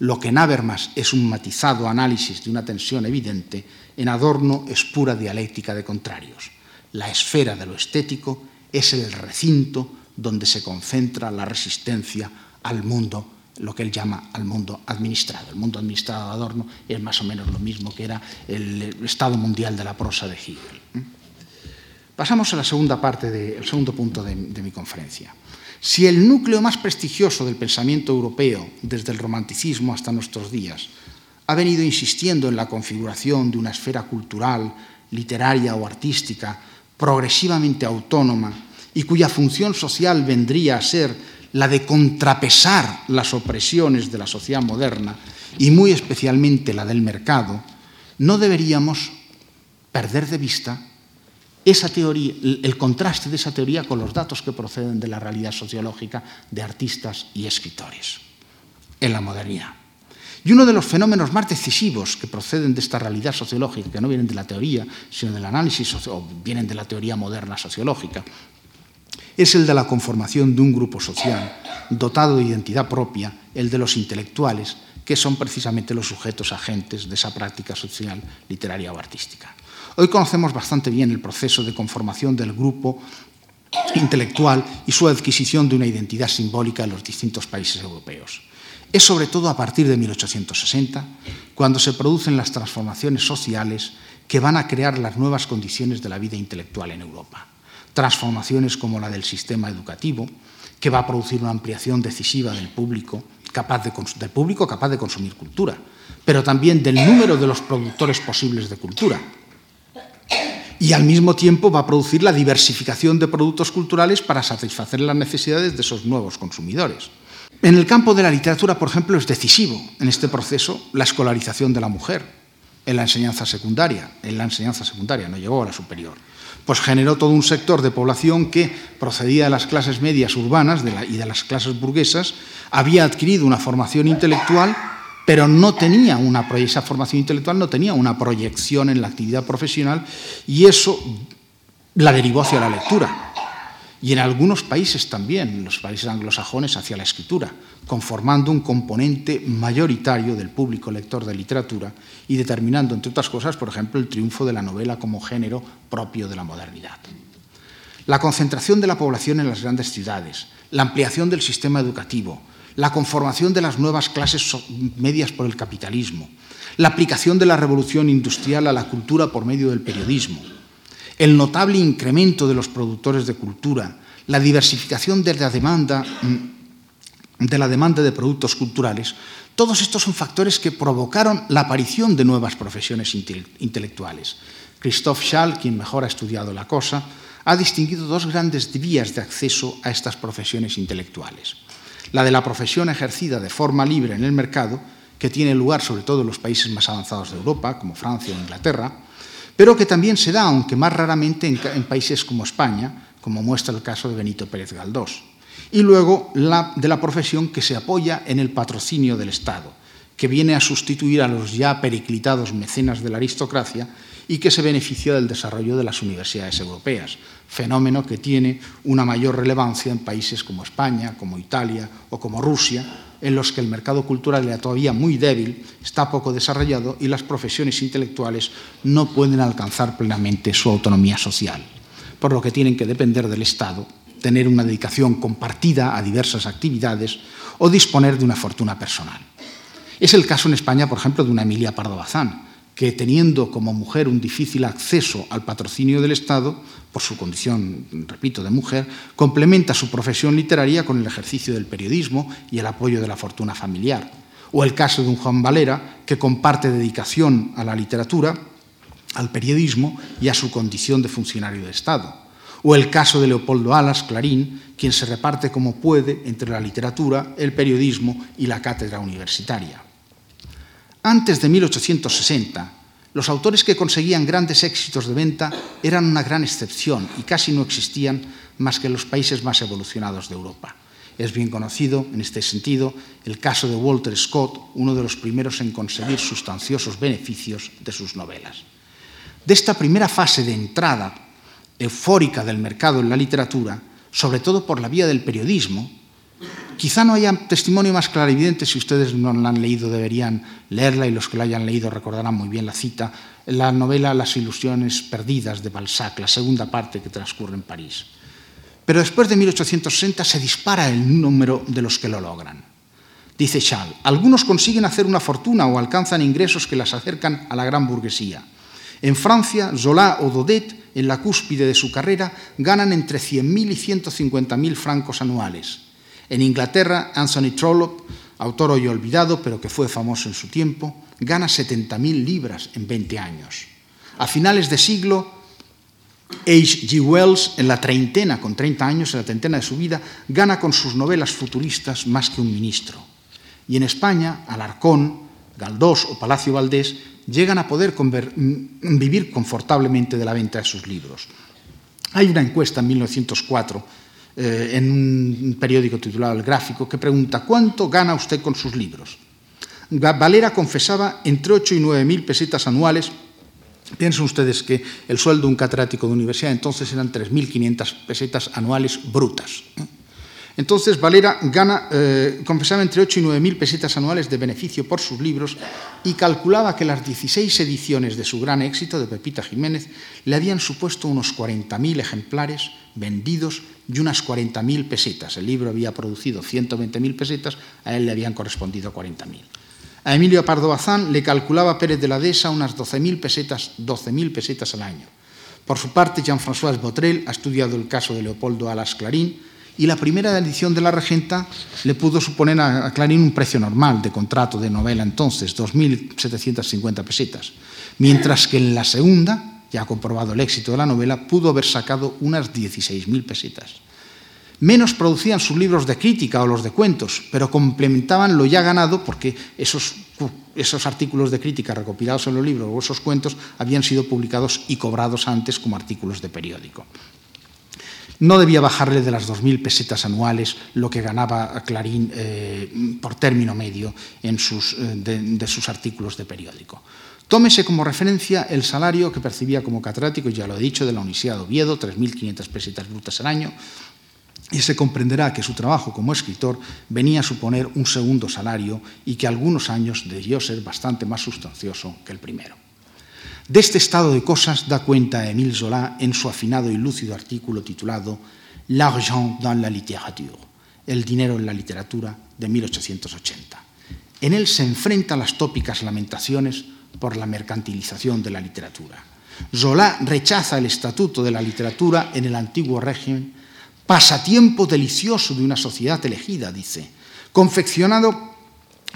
Lo que en Habermas es un matizado análisis de una tensión evidente, en Adorno es pura dialéctica de contrarios. La esfera de lo estético es el recinto donde se concentra la resistencia al mundo, lo que él llama al mundo administrado. El mundo administrado de Adorno es más o menos lo mismo que era el estado mundial de la prosa de Hegel. Pasamos a la segunda parte, del segundo punto de, de mi conferencia. Si el núcleo más prestigioso del pensamiento europeo, desde el romanticismo hasta nuestros días, ha venido insistiendo en la configuración de una esfera cultural, literaria o artística progresivamente autónoma y cuya función social vendría a ser la de contrapesar las opresiones de la sociedad moderna y muy especialmente la del mercado, no deberíamos perder de vista esa teoría, el contraste de esa teoría con los datos que proceden de la realidad sociológica de artistas y escritores en la modernidad. Y uno de los fenómenos más decisivos que proceden de esta realidad sociológica, que no vienen de la teoría, sino del análisis, o vienen de la teoría moderna sociológica, es el de la conformación de un grupo social dotado de identidad propia, el de los intelectuales, que son precisamente los sujetos agentes de esa práctica social, literaria o artística. Hoy conocemos bastante bien el proceso de conformación del grupo intelectual y su adquisición de una identidad simbólica en los distintos países europeos. Es sobre todo a partir de 1860 cuando se producen las transformaciones sociales que van a crear las nuevas condiciones de la vida intelectual en Europa. Transformaciones como la del sistema educativo, que va a producir una ampliación decisiva del público capaz de, del público capaz de consumir cultura, pero también del número de los productores posibles de cultura, y al mismo tiempo va a producir la diversificación de productos culturales para satisfacer las necesidades de esos nuevos consumidores. En el campo de la literatura, por ejemplo, es decisivo en este proceso la escolarización de la mujer en la enseñanza secundaria. En la enseñanza secundaria, no llegó a la superior. Pues generó todo un sector de población que procedía de las clases medias urbanas y de las clases burguesas, había adquirido una formación intelectual pero no tenía una, esa formación intelectual no tenía una proyección en la actividad profesional y eso la derivó hacia la lectura. Y en algunos países también, los países anglosajones, hacia la escritura, conformando un componente mayoritario del público lector de literatura y determinando, entre otras cosas, por ejemplo, el triunfo de la novela como género propio de la modernidad. La concentración de la población en las grandes ciudades, la ampliación del sistema educativo, la conformación de las nuevas clases medias por el capitalismo, la aplicación de la revolución industrial a la cultura por medio del periodismo, el notable incremento de los productores de cultura, la diversificación de la demanda mm, de, productos culturales, todos estos son factores que provocaron la aparición de nuevas profesiones intelectuales. Christophe Schall, quien mejor ha estudiado la cosa, ha distinguido dos grandes vías de acceso a estas profesiones intelectuales la de la profesión ejercida de forma libre en el mercado, que tiene lugar sobre todo en los países más avanzados de Europa, como Francia o Inglaterra, pero que también se da, aunque más raramente, en, países como España, como muestra el caso de Benito Pérez Galdós. Y luego la, de la profesión que se apoya en el patrocinio del Estado, que viene a sustituir a los ya periclitados mecenas de la aristocracia y que se beneficia del desarrollo de las universidades europeas, fenómeno que tiene una mayor relevancia en países como España, como Italia o como Rusia, en los que el mercado cultural era todavía muy débil, está poco desarrollado y las profesiones intelectuales no pueden alcanzar plenamente su autonomía social, por lo que tienen que depender del Estado, tener una dedicación compartida a diversas actividades o disponer de una fortuna personal. Es el caso en España, por ejemplo, de una Emilia Pardo Bazán, que teniendo como mujer un difícil acceso al patrocinio del Estado, por su condición, repito, de mujer, complementa su profesión literaria con el ejercicio del periodismo y el apoyo de la fortuna familiar. O el caso de un Juan Valera, que comparte dedicación a la literatura, al periodismo y a su condición de funcionario de Estado. O el caso de Leopoldo Alas, Clarín, quien se reparte como puede entre la literatura, el periodismo y la cátedra universitaria. Antes de 1860, los autores que conseguían grandes éxitos de venta eran una gran excepción y casi no existían más que en los países más evolucionados de Europa. Es bien conocido, en este sentido, el caso de Walter Scott, uno de los primeros en conseguir sustanciosos beneficios de sus novelas. De esta primera fase de entrada eufórica del mercado en la literatura, sobre todo por la vía del periodismo, Quizá no haya testimonio más clarividente, si ustedes no la han leído deberían leerla y los que la hayan leído recordarán muy bien la cita, la novela Las ilusiones perdidas de Balzac, la segunda parte que transcurre en París. Pero después de 1860 se dispara el número de los que lo logran. Dice Schall, algunos consiguen hacer una fortuna o alcanzan ingresos que las acercan a la gran burguesía. En Francia, Zola o Daudet, en la cúspide de su carrera, ganan entre 100.000 y 150.000 francos anuales. En Inglaterra, Anthony Trollope, autor hoy olvidado, pero que fue famoso en su tiempo, gana 70.000 libras en 20 años. A finales de siglo, H.G. Wells, en la treintena, con 30 años, en la treintena de su vida, gana con sus novelas futuristas más que un ministro. Y en España, Alarcón, Galdós o Palacio Valdés llegan a poder mm, vivir confortablemente de la venta de sus libros. Hay una encuesta en 1904 eh, en un periódico titulado El Gráfico que pregunta ¿cuánto gana usted con sus libros? Valera confesaba entre 8 y 9 mil pesetas anuales. Piensen ustedes que el sueldo de un catedrático de universidad entonces eran 3.500 pesetas anuales brutas. ¿eh? Entonces Valera gana, eh, entre 8 y 9 mil pesetas anuales de beneficio por sus libros y calculaba que las 16 ediciones de su gran éxito, de Pepita Jiménez, le habían supuesto unos 40.000 ejemplares vendidos y unas 40.000 pesetas. El libro había producido 120.000 pesetas, a él le habían correspondido 40.000. A Emilio Pardo Bazán le calculaba Pérez de la Dehesa unas 12.000 pesetas, 12 pesetas al año. Por su parte, Jean-François Botrel ha estudiado el caso de Leopoldo Alas Clarín y la primera edición de La Regenta le pudo suponer a Clarín un precio normal de contrato de novela entonces, 2.750 pesetas, mientras que en la segunda ya comprobado el éxito de la novela, pudo haber sacado unas 16.000 pesetas. Menos producían sus libros de crítica o los de cuentos, pero complementaban lo ya ganado porque esos, esos artículos de crítica recopilados en los libros o esos cuentos habían sido publicados y cobrados antes como artículos de periódico. No debía bajarle de las 2.000 pesetas anuales lo que ganaba Clarín eh, por término medio en sus, eh, de sus artículos de periódico. Tómese como referencia el salario que percibía como catedrático, ya lo he dicho, de la Universidad de Oviedo, 3.500 pesetas brutas al año, y se comprenderá que su trabajo como escritor venía a suponer un segundo salario y que algunos años debió ser bastante más sustancioso que el primero. De este estado de cosas da cuenta Émile Zola en su afinado y lúcido artículo titulado L'argent dans la littérature, el dinero en la literatura, de 1880. En él se enfrenta las tópicas lamentaciones por la mercantilización de la literatura. Zola rechaza el estatuto de la literatura en el antiguo régimen, pasatiempo delicioso de una sociedad elegida, dice, confeccionado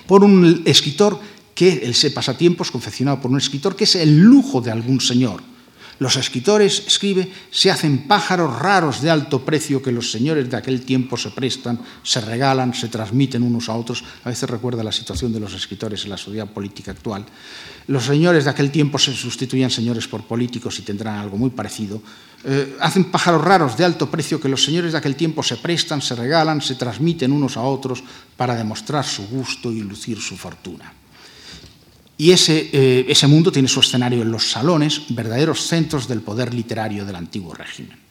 por un escritor que ese pasatiempo es confeccionado por un escritor que es el lujo de algún señor. Los escritores, escribe, se hacen pájaros raros de alto precio que los señores de aquel tiempo se prestan, se regalan, se transmiten unos a otros. A veces recuerda la situación de los escritores en la sociedad política actual. Los señores de aquel tiempo se sustituían señores por políticos y tendrán algo muy parecido. Eh, hacen pájaros raros de alto precio que los señores de aquel tiempo se prestan, se regalan, se transmiten unos a otros para demostrar su gusto y lucir su fortuna. Y ese, eh, ese mundo tiene su escenario en los salones, verdaderos centros del poder literario del antiguo régimen.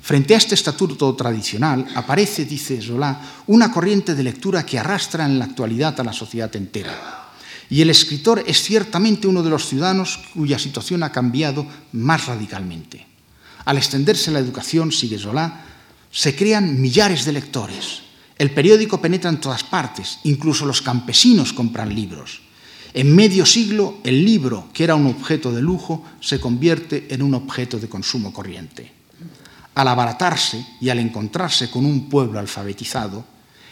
Frente a este estatuto tradicional aparece, dice Zola, una corriente de lectura que arrastra en la actualidad a la sociedad entera. Y el escritor es ciertamente uno de los ciudadanos cuya situación ha cambiado más radicalmente. Al extenderse la educación, sigue Zola, se crean millares de lectores. El periódico penetra en todas partes, incluso los campesinos compran libros. En medio siglo, el libro, que era un objeto de lujo, se convierte en un objeto de consumo corriente. Al abaratarse y al encontrarse con un pueblo alfabetizado,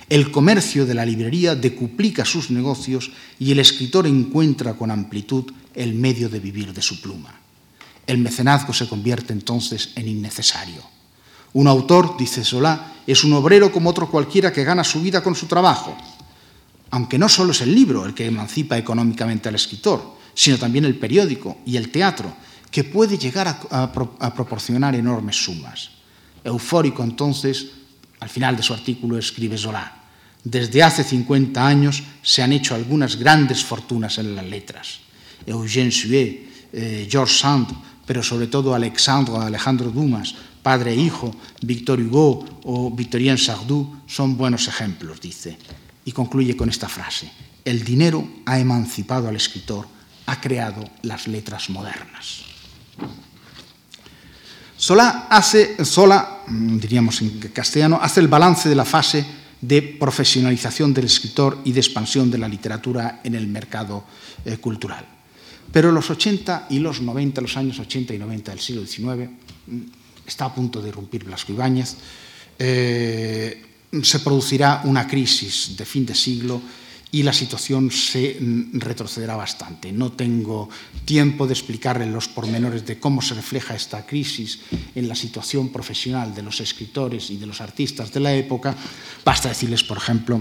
el comercio de la librería decuplica sus negocios y el escritor encuentra con amplitud el medio de vivir de su pluma. El mecenazgo se convierte entonces en innecesario. Un autor, dice Solá, es un obrero como otro cualquiera que gana su vida con su trabajo aunque no solo es el libro el que emancipa económicamente al escritor, sino también el periódico y el teatro, que puede llegar a, proporcionar enormes sumas. Eufórico entonces, al final de su artículo escribe Zola, desde hace 50 años se han hecho algunas grandes fortunas en las letras. Eugène Sue, eh, George Sand, pero sobre todo Alexandre Alejandro Dumas, padre e hijo, Victor Hugo o Victorien Sardou son buenos ejemplos, dice y concluye con esta frase, el dinero ha emancipado al escritor, ha creado las letras modernas. Sola hace, mm, diríamos en castellano, hace el balance de la fase de profesionalización del escritor y de expansión de la literatura en el mercado eh, cultural. Pero los 80 y los 90, los años 80 y 90 del siglo XIX, mm, está a punto de irrumpir Blasco Ibáñez, eh, se producirá una crisis de fin de siglo y la situación se mm, retrocederá bastante. No tengo tiempo de explicarle los pormenores de cómo se refleja esta crisis en la situación profesional de los escritores y de los artistas de la época. Basta decirles, por ejemplo,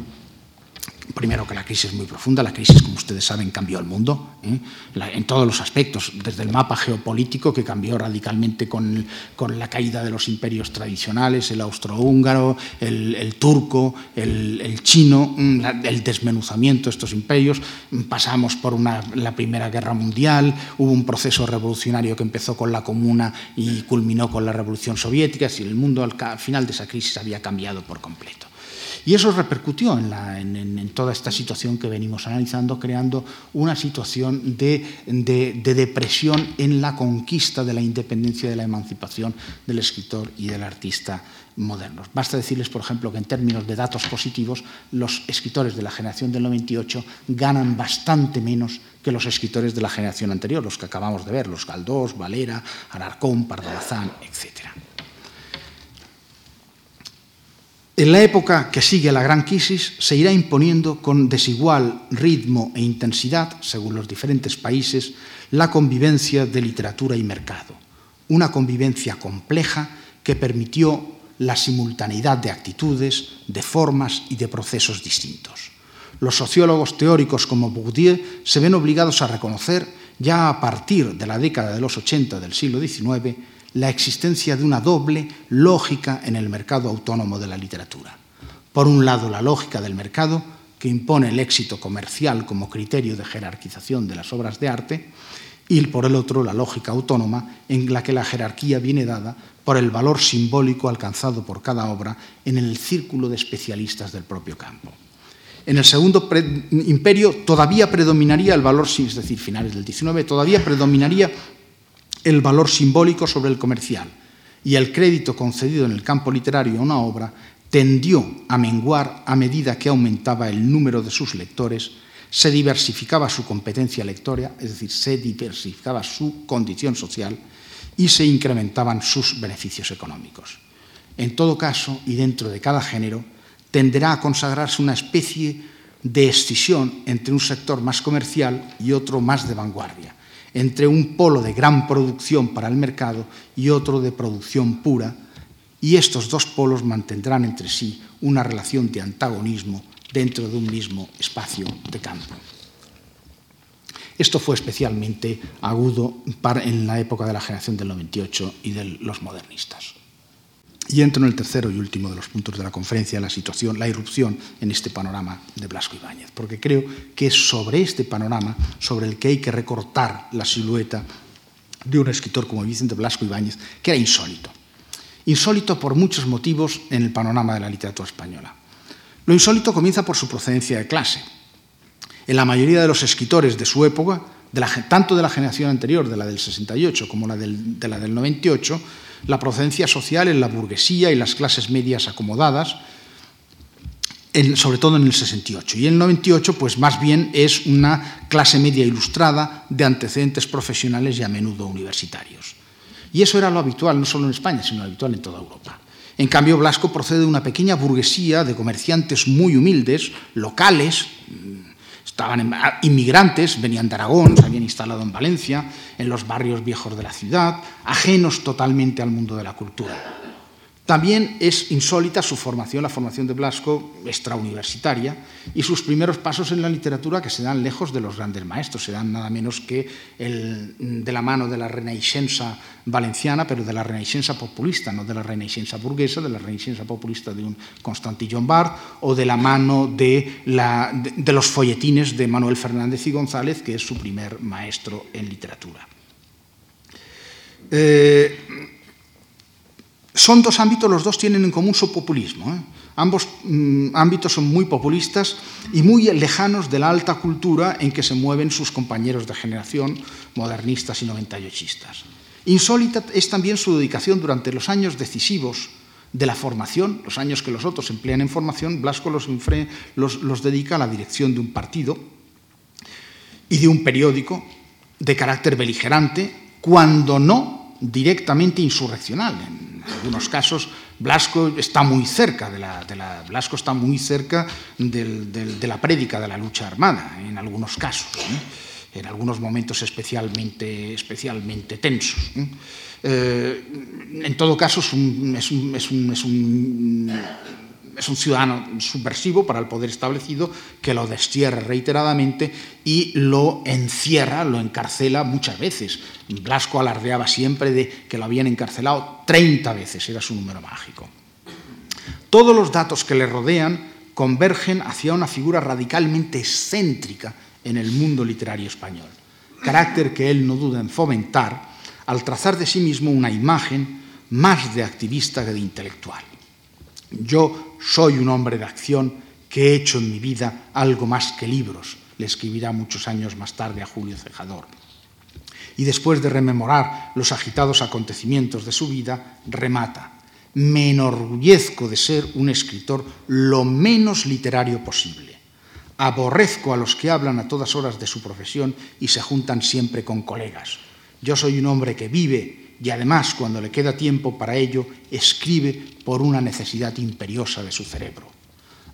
Primero que la crisis es muy profunda, la crisis, como ustedes saben, cambió el mundo ¿eh? en todos los aspectos, desde el mapa geopolítico que cambió radicalmente con, la caída de los imperios tradicionales, el austrohúngaro, el, el turco, el, chino, mm, el desmenuzamiento de estos imperios, pasamos por la Primera Guerra Mundial, hubo un proceso revolucionario que empezó con la Comuna y culminó con la Revolución Soviética, y el mundo al final de esa crisis había cambiado por completo. Y eso repercutió en, toda esta situación que venimos analizando, creando una situación de, depresión en la conquista de la independencia de la emancipación del escritor y del artista modernos. Basta decirles, por ejemplo, que en términos de datos positivos, los escritores de la generación del 98 ganan bastante menos que los escritores de la generación anterior, los que acabamos de ver, los Galdós, Valera, Alarcón, Pardalazán, etcétera. En la época que sigue la gran crisis se irá imponiendo con desigual ritmo e intensidad, según los diferentes países, la convivencia de literatura y mercado, una convivencia compleja que permitió la simultaneidad de actitudes, de formas y de procesos distintos. Los sociólogos teóricos como Bourdieu se ven obligados a reconocer, ya a partir de la década de los 80 del siglo XIX, la existencia de una doble lógica en el mercado autónomo de la literatura. Por un lado, la lógica del mercado, que impone el éxito comercial como criterio de jerarquización de las obras de arte, y por el otro, la lógica autónoma, en la que la jerarquía viene dada por el valor simbólico alcanzado por cada obra en el círculo de especialistas del propio campo. En el segundo imperio todavía predominaría el valor, es decir, finales del XIX, todavía predominaría el valor simbólico sobre el comercial y el crédito concedido en el campo literario a una obra tendió a menguar a medida que aumentaba el número de sus lectores, se diversificaba su competencia lectora, es decir, se diversificaba su condición social y se incrementaban sus beneficios económicos. En todo caso, y dentro de cada género, tenderá a consagrarse una especie de escisión entre un sector más comercial y otro más de vanguardia entre un polo de gran producción para el mercado y otro de producción pura, y estos dos polos mantendrán entre sí una relación de antagonismo dentro de un mismo espacio de campo. Esto fue especialmente agudo en la época de la generación del 98 y de los modernistas. Y entro en el tercero y último de los puntos de la conferencia, la situación, la irrupción en este panorama de Blasco Ibáñez, porque creo que es sobre este panorama sobre el que hay que recortar la silueta de un escritor como Vicente Blasco Ibáñez, que era insólito. Insólito por muchos motivos en el panorama de la literatura española. Lo insólito comienza por su procedencia de clase. En la mayoría de los escritores de su época, tanto de la generación anterior, de la del 68, como la de la del 98, la procedencia social en la burguesía y las clases medias acomodadas, sobre todo en el 68. Y el 98, pues más bien es una clase media ilustrada de antecedentes profesionales y a menudo universitarios. Y eso era lo habitual, no solo en España, sino habitual en toda Europa. En cambio, Blasco procede de una pequeña burguesía de comerciantes muy humildes, locales, estaban inmigrantes, venían de Aragón, se habían instalado en Valencia, en los barrios viejos de la ciudad, ajenos totalmente al mundo de la cultura. También es insólita su formación, la formación de Blasco extrauniversitaria, y sus primeros pasos en la literatura que se dan lejos de los grandes maestros, se dan nada menos que de la mano de la Renaixença valenciana, pero de la Renaixença populista, no de la Renaixença burguesa, de la Renaixença populista de un Constantillon Bart, o de la mano de, los folletines de Manuel Fernández y González, que es su primer maestro en literatura. Eh, son dos ámbitos, los dos tienen en común su populismo. ¿eh? Ambos mm, ámbitos son muy populistas y muy lejanos de la alta cultura en que se mueven sus compañeros de generación, modernistas y noventajochistas. Insólita es también su dedicación durante los años decisivos de la formación, los años que los otros emplean en formación, Blasco los, dedica a la dirección de un partido y de un periódico de carácter beligerante, cuando no directamente insurreccional algunos casos Blasco está muy cerca de la, Blasco está muy cerca de la prédica de la lucha armada, en algunos casos, en algunos momentos especialmente, especialmente tensos. Eh, en todo caso, es un es un ciudadano subversivo para el poder establecido que lo destierra reiteradamente y lo encierra, lo encarcela muchas veces. Blasco alardeaba siempre de que lo habían encarcelado 30 veces, era su número mágico. Todos los datos que le rodean convergen hacia una figura radicalmente excéntrica en el mundo literario español, carácter que él no duda en fomentar al trazar de sí mismo una imagen más de activista que de intelectual. Yo soy un hombre de acción que he hecho en mi vida algo más que libros, le escribirá muchos años más tarde a Julio Cejador. Y después de rememorar los agitados acontecimientos de su vida, remata. Me enorgullezco de ser un escritor lo menos literario posible. Aborrezco a los que hablan a todas horas de su profesión y se juntan siempre con colegas. Yo soy un hombre que vive y además, cuando le queda tiempo para ello, escribe por una necesidad imperiosa de su cerebro.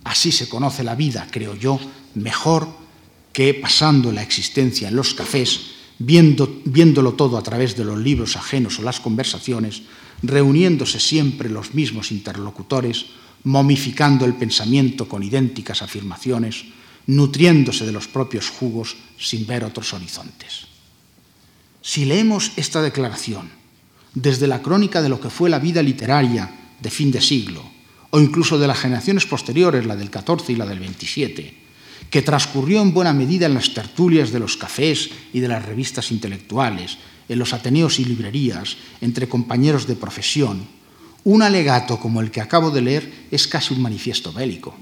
Así se conoce la vida, creo yo, mejor que pasando la existencia en los cafés, viéndolo todo a través de los libros ajenos o las conversaciones, reuniéndose siempre los mismos interlocutores, momificando el pensamiento con idénticas afirmaciones, nutriéndose de los propios jugos sin ver otros horizontes. Si leemos esta declaración desde la crónica de lo que fue la vida literaria de fin de siglo, o incluso de las generaciones posteriores, la del 14 y la del 27, que transcurrió en buena medida en las tertulias de los cafés y de las revistas intelectuales, en los ateneos y librerías, entre compañeros de profesión, un alegato como el que acabo de leer es casi un manifiesto bélico.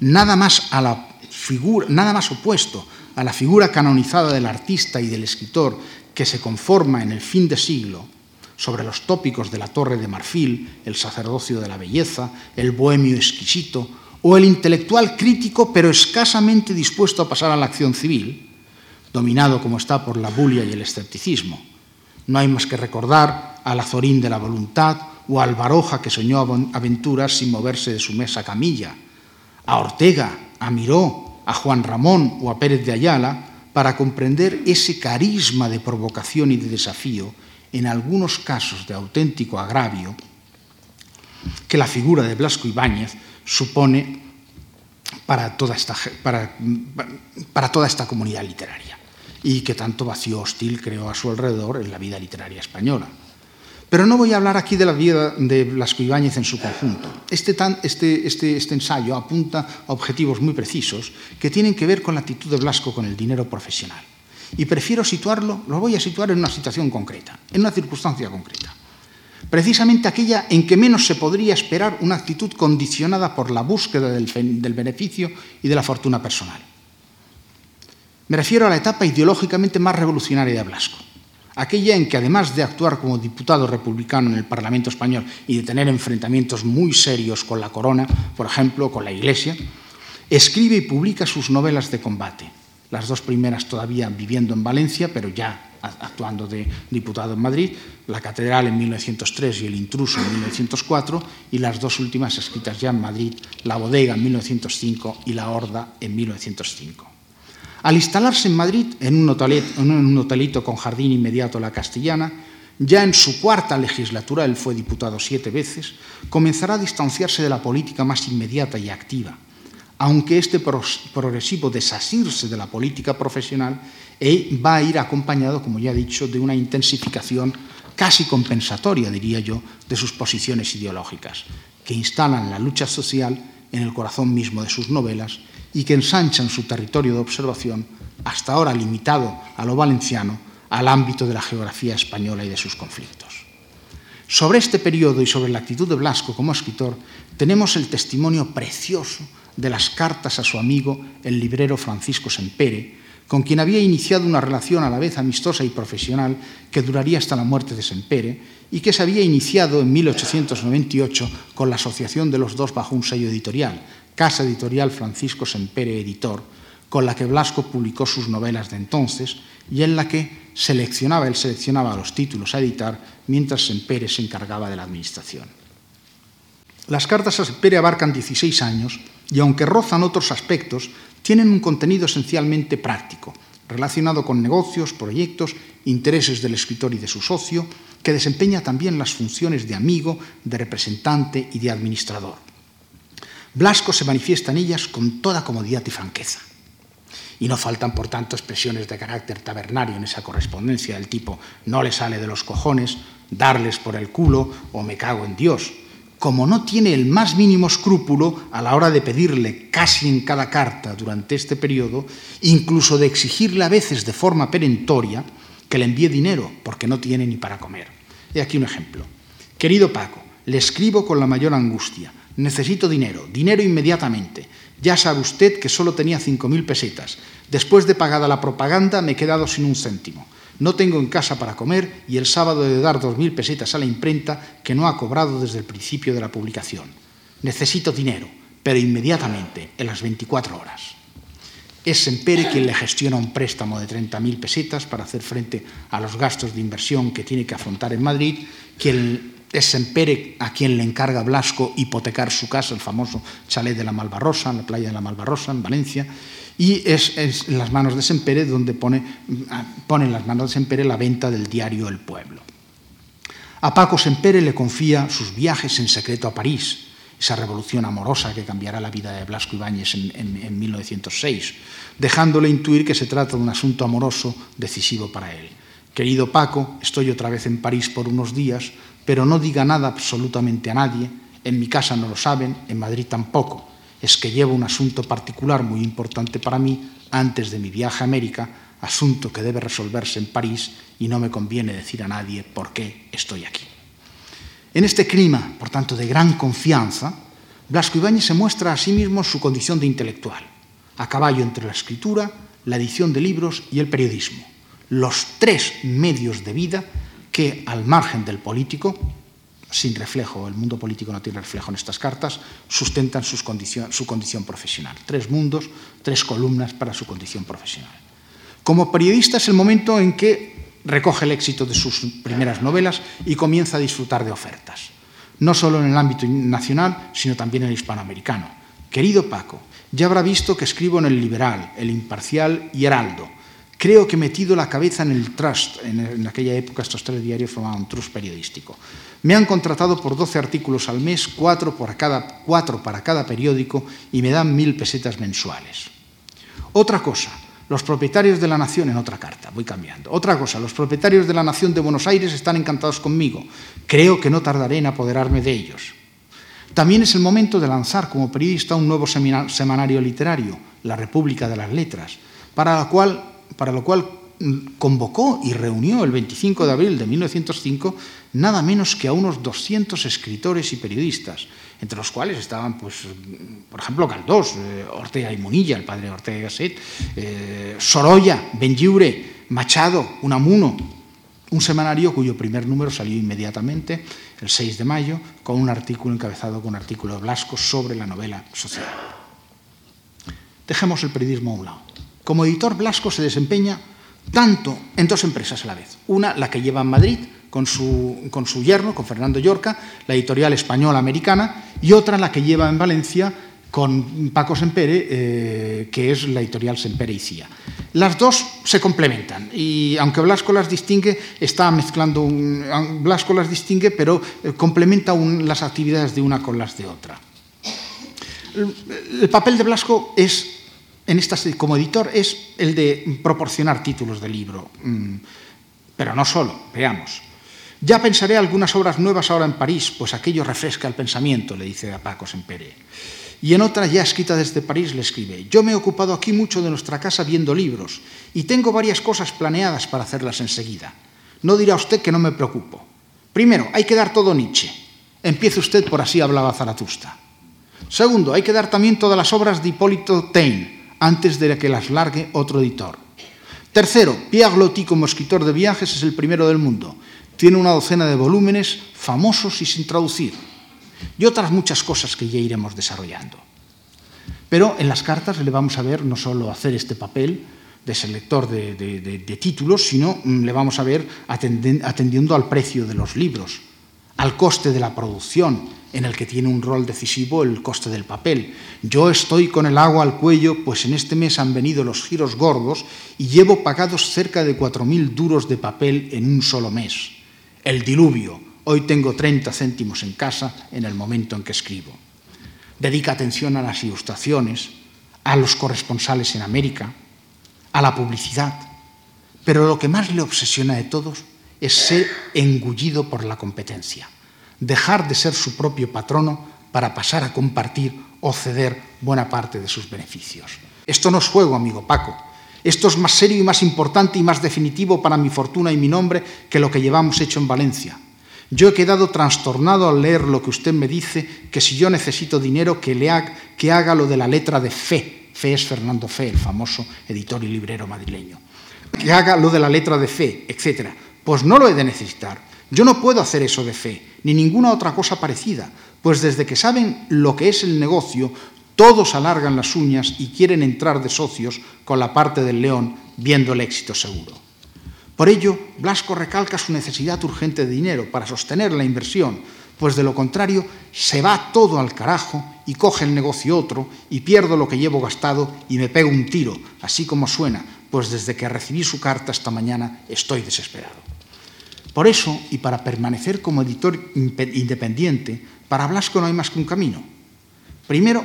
Nada más, opuesto a la figura canonizada del artista y del escritor que se conforma en el fin de siglo, sobre los tópicos de la Torre de Marfil, el sacerdocio de la belleza, el bohemio exquisito o el intelectual crítico pero escasamente dispuesto a pasar a la acción civil, dominado como está por la bulia y el escepticismo. No hay más que recordar al Azorín de la voluntad o al Baroja que soñó aventuras sin moverse de su mesa camilla, a Ortega, a Miró, a Juan Ramón o a Pérez de Ayala para comprender ese carisma de provocación y de desafío, en algunos casos de auténtico agravio, que la figura de Blasco Ibáñez supone para toda esta, para, para toda esta comunidad literaria y que tanto vacío hostil creó a su alrededor en la vida literaria española. Pero no voy a hablar aquí de la vida de Blasco Ibáñez en su conjunto. Este, este, este, este, ensayo apunta a objetivos muy precisos que tienen que ver con la actitud de Blasco con el dinero profesional. Y prefiero situarlo, lo voy a situar en una situación concreta, en una circunstancia concreta. Precisamente aquella en que menos se podría esperar una actitud condicionada por la búsqueda del, beneficio y de la fortuna personal. Me refiero a la etapa ideológicamente más revolucionaria de Blasco aquella en que además de actuar como diputado republicano en el Parlamento español y de tener enfrentamientos muy serios con la corona, por ejemplo, con la Iglesia, escribe y publica sus novelas de combate, las dos primeras todavía viviendo en Valencia, pero ya actuando de diputado en Madrid, La Catedral en 1903 y El Intruso en 1904, y las dos últimas escritas ya en Madrid, La Bodega en 1905 y La Horda en 1905. Al instalarse en Madrid, en un, hotelito, con jardín inmediato a la castellana, ya en su cuarta legislatura, él fue diputado siete veces, comenzará a distanciarse de la política más inmediata y activa, aunque este progresivo desasirse de la política profesional va a ir acompañado, como ya he dicho, de una intensificación casi compensatoria, diría yo, de sus posiciones ideológicas, que instalan la lucha social en el corazón mismo de sus novelas y que ensanchan su territorio de observación, hasta ahora limitado a lo valenciano, al ámbito de la geografía española y de sus conflictos. Sobre este periodo y sobre la actitud de Blasco como escritor, tenemos el testimonio precioso de las cartas a su amigo, el librero Francisco Sempere, con quien había iniciado una relación a la vez amistosa y profesional que duraría hasta la muerte de Sempere y que se había iniciado en 1898 con la Asociación de los Dos bajo un sello editorial, casa editorial Francisco Sempere Editor, con la que Blasco publicó sus novelas de entonces y en la que seleccionaba, él seleccionaba los títulos a editar mientras Sempere se encargaba de la administración. Las cartas a Sempere abarcan 16 años y aunque rozan otros aspectos, tienen un contenido esencialmente práctico, relacionado con negocios, proyectos, intereses del escritor y de su socio, que desempeña también las funciones de amigo, de representante y de administrador. Blasco se manifiesta en ellas con toda comodidad y franqueza. Y no faltan, por tanto, expresiones de carácter tabernario en esa correspondencia del tipo no le sale de los cojones, darles por el culo o me cago en Dios. Como no tiene el más mínimo escrúpulo a la hora de pedirle casi en cada carta durante este periodo, incluso de exigirle a veces de forma perentoria que le envíe dinero porque no tiene ni para comer. He aquí un ejemplo. Querido Paco, le escribo con la mayor angustia. Necesito dinero, dinero inmediatamente. Ya sabe usted que solo tenía cinco mil pesetas. Después de pagada la propaganda me he quedado sin un céntimo. No tengo en casa para comer y el sábado he de dar dos mil pesetas a la imprenta que no ha cobrado desde el principio de la publicación. Necesito dinero, pero inmediatamente, en las 24 horas. Es Sempere quien le gestiona un préstamo de 30.000 pesetas para hacer frente a los gastos de inversión que tiene que afrontar en Madrid, quien es Sempere a quien le encarga Blasco hipotecar su casa, el famoso chalet de la Malvarrosa, en la playa de la Malvarrosa, en Valencia, y es, en las manos de Sempere donde pone, pone en las manos de Sempere la venta del diario El Pueblo. A Paco Sempere le confía sus viajes en secreto a París, esa revolución amorosa que cambiará la vida de Blasco Ibáñez en, en 1906, dejándole intuir que se trata de un asunto amoroso decisivo para él. Querido Paco, estoy otra vez en París por unos días, pero no diga nada absolutamente a nadie. En mi casa no lo saben, en Madrid tampoco. Es que llevo un asunto particular muy importante para mí antes de mi viaje a América, asunto que debe resolverse en París y no me conviene decir a nadie por qué estoy aquí. En este clima, por tanto, de gran confianza, Blasco Ibáñez se muestra a sí mismo su condición de intelectual, a caballo entre la escritura, la edición de libros y el periodismo, los tres medios de vida que al margen del político, sin reflejo, el mundo político no tiene reflejo en estas cartas, sustentan su condición profesional. Tres mundos, tres columnas para su condición profesional. Como periodista es el momento en que recoge el éxito de sus primeras novelas y comienza a disfrutar de ofertas, no solo en el ámbito nacional, sino también en el hispanoamericano. Querido Paco, ya habrá visto que escribo en El Liberal, El Imparcial y Heraldo, Creo que he metido la cabeza en el trust. En, aquella época estos tres diarios formaban un trust periodístico. Me han contratado por 12 artículos al mes, cuatro, por cada, cuatro para cada periódico y me dan mil pesetas mensuales. Otra cosa, los propietarios de la Nación, en otra carta, voy cambiando. Otra cosa, los propietarios de la Nación de Buenos Aires están encantados conmigo. Creo que no tardaré en apoderarme de ellos. También es el momento de lanzar como periodista un nuevo semanario literario, La República de las Letras, para, la cual, para lo cual mm, convocó y reunió el 25 de abril de 1905 nada menos que a unos 200 escritores y periodistas, entre los cuales estaban, pues, por ejemplo, Galdós, eh, Ortega y Munilla, el padre Ortega y Gasset, eh, Sorolla, Benlliure, Machado, Unamuno, un semanario cuyo primer número salió inmediatamente, el 6 de mayo, con un artículo encabezado con un artículo de Blasco sobre la novela social. Dejemos el periodismo a un lado. Como editor, Blasco se desempeña tanto en dos empresas a la vez. Una, la que lleva en Madrid, con su, con su yerno, con Fernando Llorca, la editorial española americana, y otra la que lleva en Valencia con Paco Sempere, eh, que es la editorial Sempere y Cía. Las dos se complementan y aunque Blasco las distingue, está mezclando un, Blasco las distingue, pero eh, complementa las actividades de una con las de otra. El papel de Blasco es, en estas, como editor, es el de proporcionar títulos de libro, mm, pero no solo, veamos. Ya pensaré algunas obras nuevas ahora en París, pues aquello refresca el pensamiento, le dice a Paco Sempere. Y en otra, ya escrita desde París, le escribe, yo me he ocupado aquí mucho de nuestra casa viendo libros y tengo varias cosas planeadas para hacerlas enseguida. No dirá usted que no me preocupo. Primero, hay que dar todo Nietzsche. Empiece usted por así hablaba Zaratusta. Segundo, hay que dar también todas las obras de Hipólito Taine antes de que las largue otro editor. Tercero, Pierre Loti como escritor de viajes es el primero del mundo tiene una docena de volúmenes famosos y sin traducir, y otras muchas cosas que ya iremos desarrollando. Pero en las cartas le vamos a ver no solo hacer este papel de selector de, títulos, sino mm, le vamos a ver atendiendo al precio de los libros, al coste de la producción, en el que tiene un rol decisivo el coste del papel. Yo estoy con el agua al cuello, pues en este mes han venido los giros gordos y llevo pagados cerca de 4.000 duros de papel en un solo mes el diluvio. Hoy tengo 30 céntimos en casa en el momento en que escribo. Dedica atención a las ilustraciones, a los corresponsales en América, a la publicidad. Pero lo que más le obsesiona de todos es ser engullido por la competencia, dejar de ser su propio patrono para pasar a compartir o ceder buena parte de sus beneficios. Esto no es juego, amigo Paco, esto es más serio y más importante y más definitivo para mi fortuna y mi nombre que lo que llevamos hecho en Valencia. Yo he quedado trastornado al leer lo que usted me dice, que si yo necesito dinero, que, le haga, haga lo de la letra de fe. Fe es Fernando Fe, el famoso editor y librero madrileño. Que haga lo de la letra de fe, etc. Pues no lo he de necesitar. Yo no puedo hacer eso de fe, ni ninguna otra cosa parecida, pues desde que saben lo que es el negocio, todos alargan las uñas y quieren entrar de socios con la parte del león, viendo el éxito seguro. Por ello, Blasco recalca su necesidad urgente de dinero para sostener la inversión, pues de lo contrario se va todo al carajo y coge el negocio otro y pierdo lo que llevo gastado y me pego un tiro, así como suena, pues desde que recibí su carta esta mañana estoy desesperado. Por eso, y para permanecer como editor independiente, para Blasco no hay más que un camino. Primero,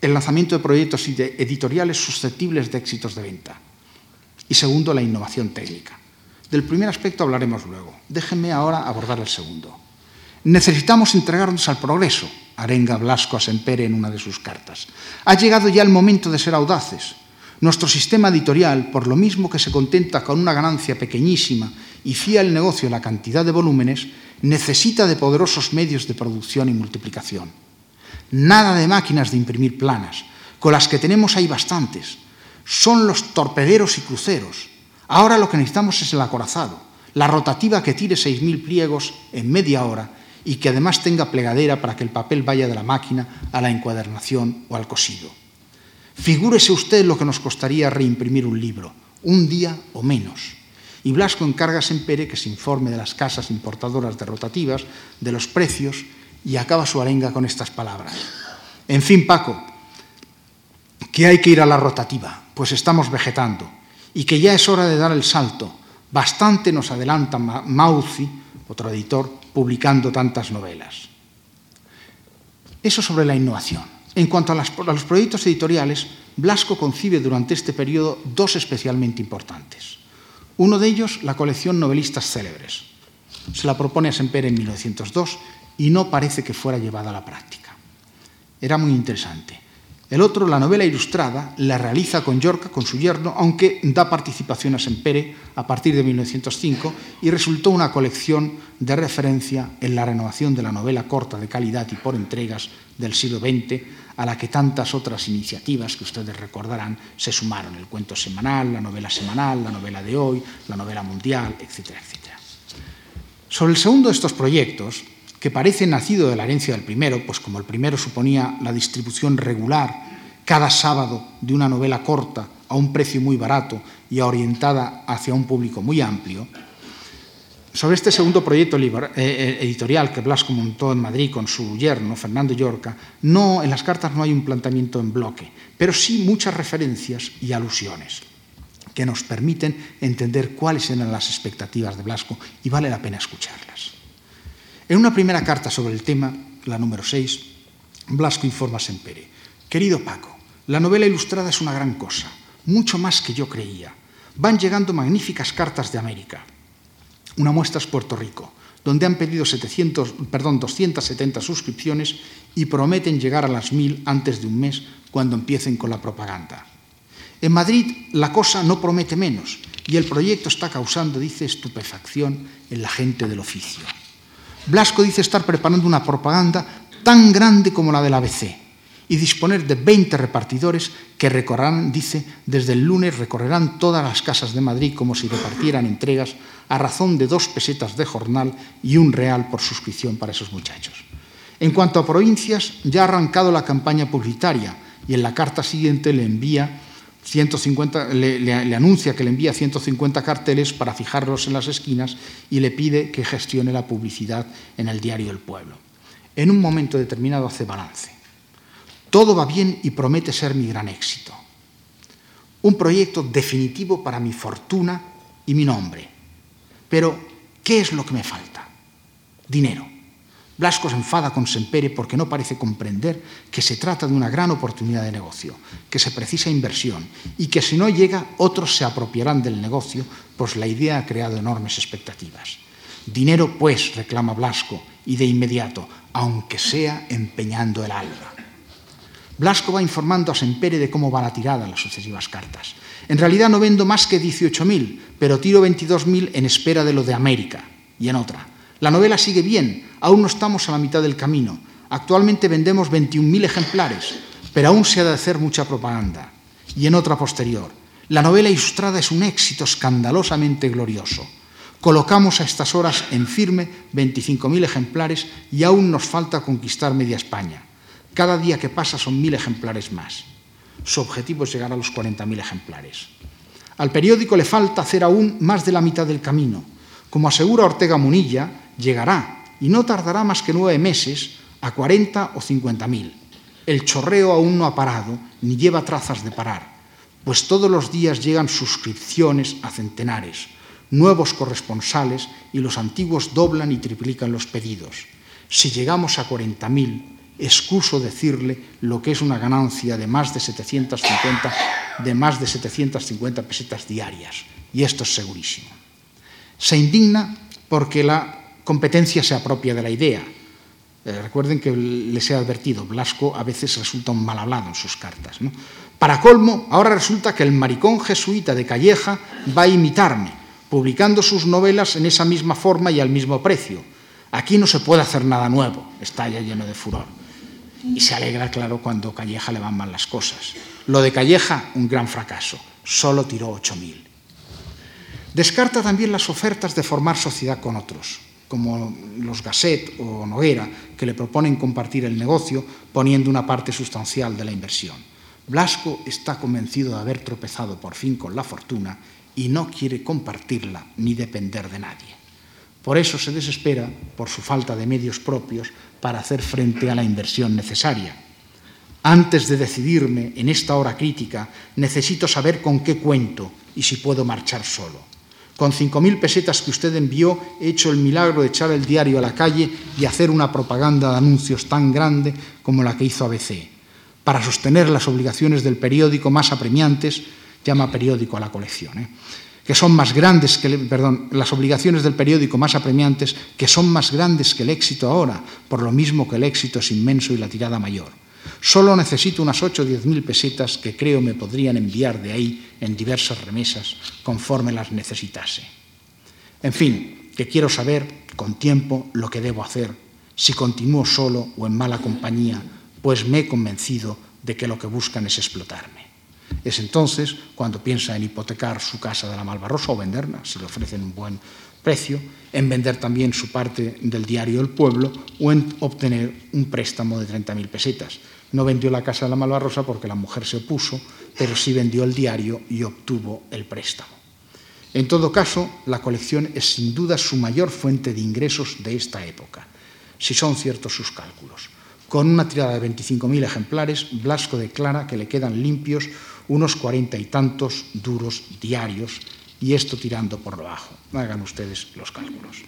el lanzamiento de proyectos editoriales susceptibles de éxitos de venta. Y segundo, la innovación técnica. Del primer aspecto hablaremos luego. Déjenme ahora abordar el segundo. Necesitamos entregarnos al progreso, arenga Blasco a Sempere en una de sus cartas. Ha llegado ya el momento de ser audaces. Nuestro sistema editorial, por lo mismo que se contenta con una ganancia pequeñísima y fía el negocio la cantidad de volúmenes, necesita de poderosos medios de producción y multiplicación. Nada de máquinas de imprimir planas. Con las que tenemos hay bastantes. Son los torpederos y cruceros. Ahora lo que necesitamos es el acorazado, la rotativa que tire 6.000 pliegos en media hora y que además tenga plegadera para que el papel vaya de la máquina a la encuadernación o al cosido. Figúrese usted lo que nos costaría reimprimir un libro, un día o menos. Y Blasco encarga a Sempere que se informe de las casas importadoras de rotativas, de los precios y acaba su arenga con estas palabras. En fin, Paco, que hay que ir a la rotativa, pues estamos vegetando. y que ya es hora de dar el salto. Bastante nos adelanta Mauzi, otro editor, publicando tantas novelas. Eso sobre la innovación. En cuanto a, los proyectos editoriales, Blasco concibe durante este periodo dos especialmente importantes. Uno de ellos, la colección Novelistas Célebres. Se la propone a Semper en 1902 y no parece que fuera llevada a la práctica. Era muy interesante. El otro, la novela ilustrada, la realiza con Yorca, con su yerno, aunque da participación a Sempere a partir de 1905 y resultó una colección de referencia en la renovación de la novela corta de calidad y por entregas del siglo XX, a la que tantas otras iniciativas que ustedes recordarán se sumaron, el cuento semanal, la novela semanal, la novela de hoy, la novela mundial, etcétera, etcétera. Sobre el segundo de estos proyectos, que parece nacido de la herencia del primero, pues como el primero suponía la distribución regular cada sábado de una novela corta a un precio muy barato y orientada hacia un público muy amplio, sobre este segundo proyecto eh, eh, editorial que Blasco montó en Madrid con su yerno, Fernando Llorca, no, en las cartas no hay un planteamiento en bloque, pero sí muchas referencias y alusiones que nos permiten entender cuáles eran las expectativas de Blasco y vale la pena escucharlas. En una primera carta sobre el tema, la número 6, Blasco informa a Sempere, querido Paco, la novela ilustrada es una gran cosa, mucho más que yo creía. Van llegando magníficas cartas de América. Una muestra es Puerto Rico, donde han pedido 700, perdón, 270 suscripciones y prometen llegar a las 1000 antes de un mes cuando empiecen con la propaganda. En Madrid la cosa no promete menos y el proyecto está causando, dice, estupefacción en la gente del oficio. Blasco dice estar preparando una propaganda tan grande como la del ABC y disponer de 20 repartidores que recorrerán, dice, desde el lunes recorrerán todas las casas de Madrid como si repartieran entregas a razón de dos pesetas de jornal y un real por suscripción para esos muchachos. En cuanto a provincias, ya ha arrancado la campaña publicitaria y en la carta siguiente le envía 150, le, le, anuncia que le envía 150 carteles para fijarlos en las esquinas y le pide que gestione la publicidad en el diario El Pueblo. En un momento determinado hace balance. Todo va bien y promete ser mi gran éxito. Un proyecto definitivo para mi fortuna y mi nombre. Pero, ¿qué es lo que me falta? Dinero. Blasco se enfada con Sempere porque no parece comprender que se trata de una gran oportunidad de negocio, que se precisa inversión y que si no llega otros se apropiarán del negocio, pues la idea ha creado enormes expectativas. Dinero, pues, reclama Blasco, y de inmediato, aunque sea empeñando el alma. Blasco va informando a Sempere de cómo va la tirada en las sucesivas cartas. En realidad no vendo más que 18.000, pero tiro 22.000 en espera de lo de América y en otra. La novela sigue bien, aún no estamos a la mitad del camino. Actualmente vendemos 21.000 ejemplares, pero aún se ha de hacer mucha propaganda. Y en otra posterior, la novela ilustrada es un éxito escandalosamente glorioso. Colocamos a estas horas en firme 25.000 ejemplares y aún nos falta conquistar media España. Cada día que pasa son mil ejemplares más. Su objetivo es llegar a los 40.000 ejemplares. Al periódico le falta hacer aún más de la mitad del camino. Como asegura Ortega Munilla, llegará y no tardará más que nueve meses a 40 o 50 mil. El chorreo aún no ha parado ni lleva trazas de parar, pues todos los días llegan suscripciones a centenares, nuevos corresponsales y los antiguos doblan y triplican los pedidos. Si llegamos a 40 mil, excuso decirle lo que es una ganancia de más de 750, de más de 750 pesetas diarias, y esto es segurísimo. Se indigna porque la competencia se apropia de la idea. Eh, recuerden que les he advertido, Blasco a veces resulta un mal hablado en sus cartas. Para colmo, ahora resulta que el maricón jesuita de Calleja va a imitarme, publicando sus novelas en esa misma forma y al mismo precio. Aquí no se puede hacer nada nuevo, está ya lleno de furor. Y se alegra, claro, cuando Calleja le van mal las cosas. Lo de Calleja, un gran fracaso. Solo tiró 8.000. Descarta también las ofertas de formar sociedad con otros, como los Gasset o Noguera, que le proponen compartir el negocio poniendo una parte sustancial de la inversión. Blasco está convencido de haber tropezado por fin con la fortuna y no quiere compartirla ni depender de nadie. Por eso se desespera por su falta de medios propios para hacer frente a la inversión necesaria. Antes de decidirme en esta hora crítica, necesito saber con qué cuento y si puedo marchar solo. Con cinco mil pesetas que usted envió, he hecho el milagro de echar el diario a la calle y hacer una propaganda de anuncios tan grande como la que hizo ABC. Para sostener las obligaciones del periódico más apremiantes, llama periódico a la colección, ¿eh? Que son más grandes que, perdón, las obligaciones del periódico más apremiantes, que son más grandes que el éxito ahora, por lo mismo que el éxito es inmenso y la tirada mayor. Solo necesito unas ocho o diez mil pesetas que creo me podrían enviar de ahí en diversas remesas conforme las necesitase. En fin, que quiero saber con tiempo lo que debo hacer, si continúo solo o en mala compañía, pues me he convencido de que lo que buscan es explotarme. Es entonces cuando piensa en hipotecar su casa de la Malvarrosa o venderla, si le ofrecen un buen precio, en vender también su parte del diario El Pueblo o en obtener un préstamo de 30.000 pesetas. No vendió la casa de la Malvarrosa porque la mujer se opuso, pero sí vendió el diario y obtuvo el préstamo. En todo caso, la colección es sin duda su mayor fuente de ingresos de esta época, si son ciertos sus cálculos. Con una tirada de 25.000 ejemplares, Blasco declara que le quedan limpios unos cuarenta y tantos duros diarios, y esto tirando por lo bajo. Hagan ustedes los cálculos.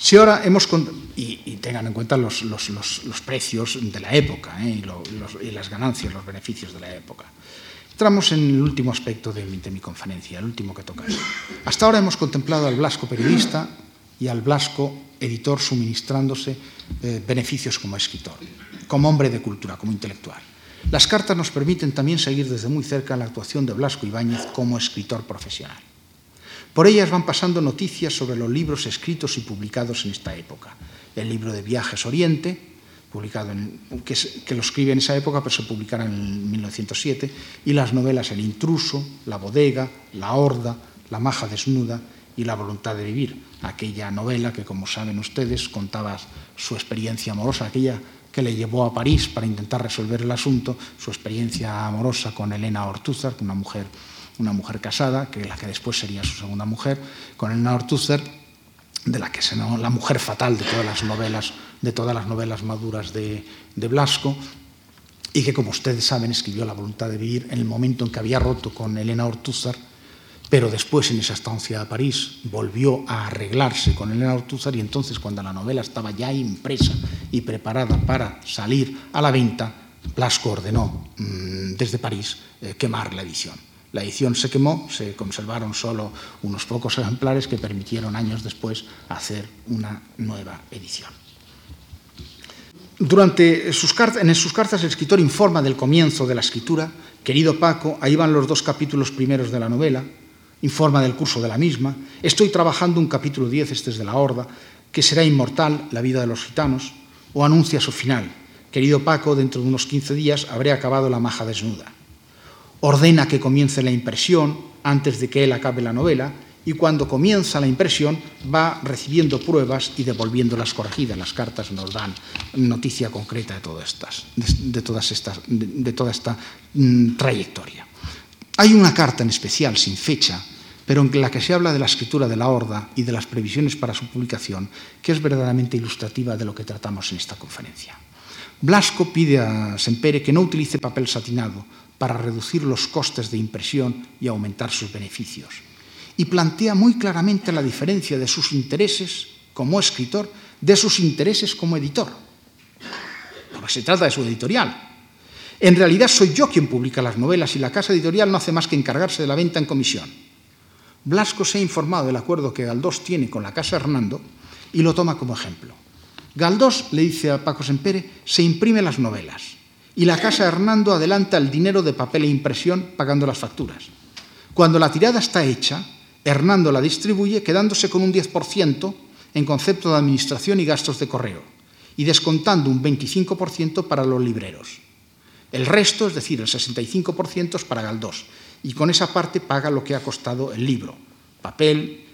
Si ahora hemos. Y, tengan en cuenta los, precios de la época ¿eh? y, las ganancias, los beneficios de la época. Entramos en el último aspecto de mi, conferencia, el último que toca. Hasta ahora hemos contemplado al Blasco periodista y al Blasco editor suministrándose eh, beneficios como escritor, como hombre de cultura, como intelectual. Las cartas nos permiten también seguir desde muy cerca la actuación de Blasco Ibáñez como escritor profesional. Por ellas van pasando noticias sobre los libros escritos y publicados en esta época. El libro de Viajes Oriente, publicado que, que, lo escribe en esa época, pero se publicará en 1907, y las novelas El intruso, La bodega, La horda, La maja desnuda y La voluntad de vivir, aquella novela que, como saben ustedes, contaba su experiencia amorosa, aquella que le llevó a París para intentar resolver el asunto, su experiencia amorosa con Elena Ortúzar, una mujer, una mujer casada, que la que después sería su segunda mujer, con Elena Ortúzar, de la que se la mujer fatal de todas las novelas, de todas las novelas maduras de Blasco, y que, como ustedes saben, escribió La voluntad de vivir en el momento en que había roto con Elena Ortúzar pero después en esa estancia a París volvió a arreglarse con Elena Ortúzar y entonces cuando la novela estaba ya impresa y preparada para salir a la venta, Blasco ordenó mmm, desde París eh, quemar la edición. La edición se quemó, se conservaron solo unos pocos ejemplares que permitieron años después hacer una nueva edición. Durante en sus cartas el escritor informa del comienzo de la escritura. Querido Paco, ahí van los dos capítulos primeros de la novela, informa del curso de la misma. Estoy trabajando un capítulo 10, este es de la Horda, que será inmortal, la vida de los gitanos, o anuncia su final. Querido Paco, dentro de unos 15 días habré acabado la maja desnuda. Ordena que comience la impresión antes de que él acabe la novela y cuando comienza la impresión va recibiendo pruebas y devolviéndolas corregidas. Las cartas nos dan noticia concreta de, todas estas, de, todas estas, de, toda esta mm, trayectoria. Hay una carta en especial, sin fecha, pero en la que se habla de la escritura de la Horda y de las previsiones para su publicación, que es verdaderamente ilustrativa de lo que tratamos en esta conferencia. Blasco pide a Sempere que no utilice papel satinado para reducir los costes de impresión y aumentar sus beneficios. Y plantea muy claramente la diferencia de sus intereses como escritor de sus intereses como editor. Porque se trata de su editorial, en realidad soy yo quien publica las novelas y la casa editorial no hace más que encargarse de la venta en comisión. Blasco se ha informado del acuerdo que Galdós tiene con la casa Hernando y lo toma como ejemplo. Galdós le dice a Paco Sempere, se imprime las novelas y la casa Hernando adelanta el dinero de papel e impresión pagando las facturas. Cuando la tirada está hecha, Hernando la distribuye quedándose con un 10% en concepto de administración y gastos de correo y descontando un 25% para los libreros. El resto, es decir, el 65% es para Galdós. Y con esa parte paga lo que ha costado el libro, papel,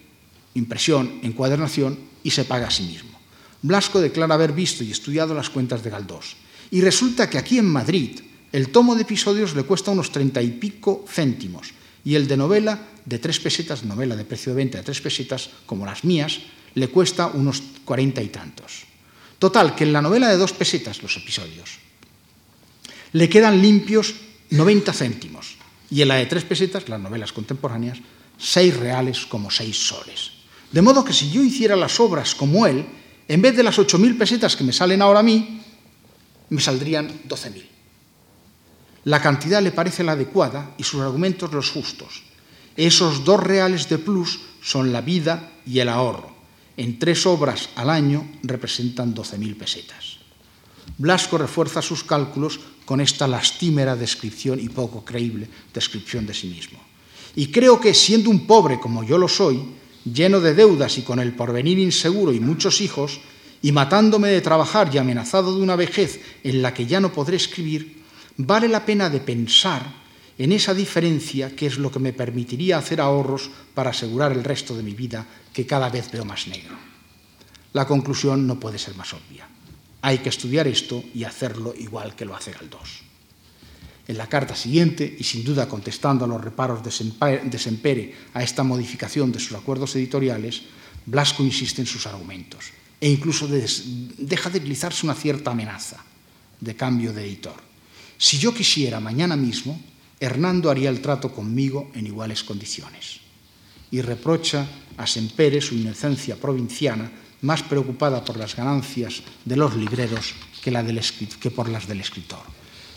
impresión, encuadernación y se paga a sí mismo. Blasco declara haber visto y estudiado las cuentas de Galdós. Y resulta que aquí en Madrid el tomo de episodios le cuesta unos treinta y pico céntimos y el de novela de tres pesetas, novela de precio de venta de tres pesetas, como las mías, le cuesta unos cuarenta y tantos. Total, que en la novela de dos pesetas los episodios Le quedan limpios 90 céntimos y en la de tres pesetas, las novelas contemporáneas, seis reales como seis soles. De modo que si yo hiciera las obras como él, en vez de las 8.000 pesetas que me salen ahora a mí, me saldrían 12.000. La cantidad le parece la adecuada y sus argumentos los justos. Esos dos reales de plus son la vida y el ahorro. En tres obras al año representan 12.000 pesetas. Blasco refuerza sus cálculos con esta lastimera descripción y poco creíble descripción de sí mismo. Y creo que, siendo un pobre como yo lo soy, lleno de deudas y con el porvenir inseguro y muchos hijos, y matándome de trabajar y amenazado de una vejez en la que ya no podré escribir, vale la pena de pensar en esa diferencia que es lo que me permitiría hacer ahorros para asegurar el resto de mi vida que cada vez veo más negro. La conclusión no puede ser más obvia. Hay que estudiar esto y hacerlo igual que lo hace Galdós. En la carta siguiente, y sin duda contestando a los reparos de Sempere a esta modificación de sus acuerdos editoriales, Blasco insiste en sus argumentos e incluso deja de utilizarse una cierta amenaza de cambio de editor. Si yo quisiera mañana mismo, Hernando haría el trato conmigo en iguales condiciones. Y reprocha a Sempere su inocencia provinciana, más preocupada por las ganancias de los libreros que, que por las del escritor.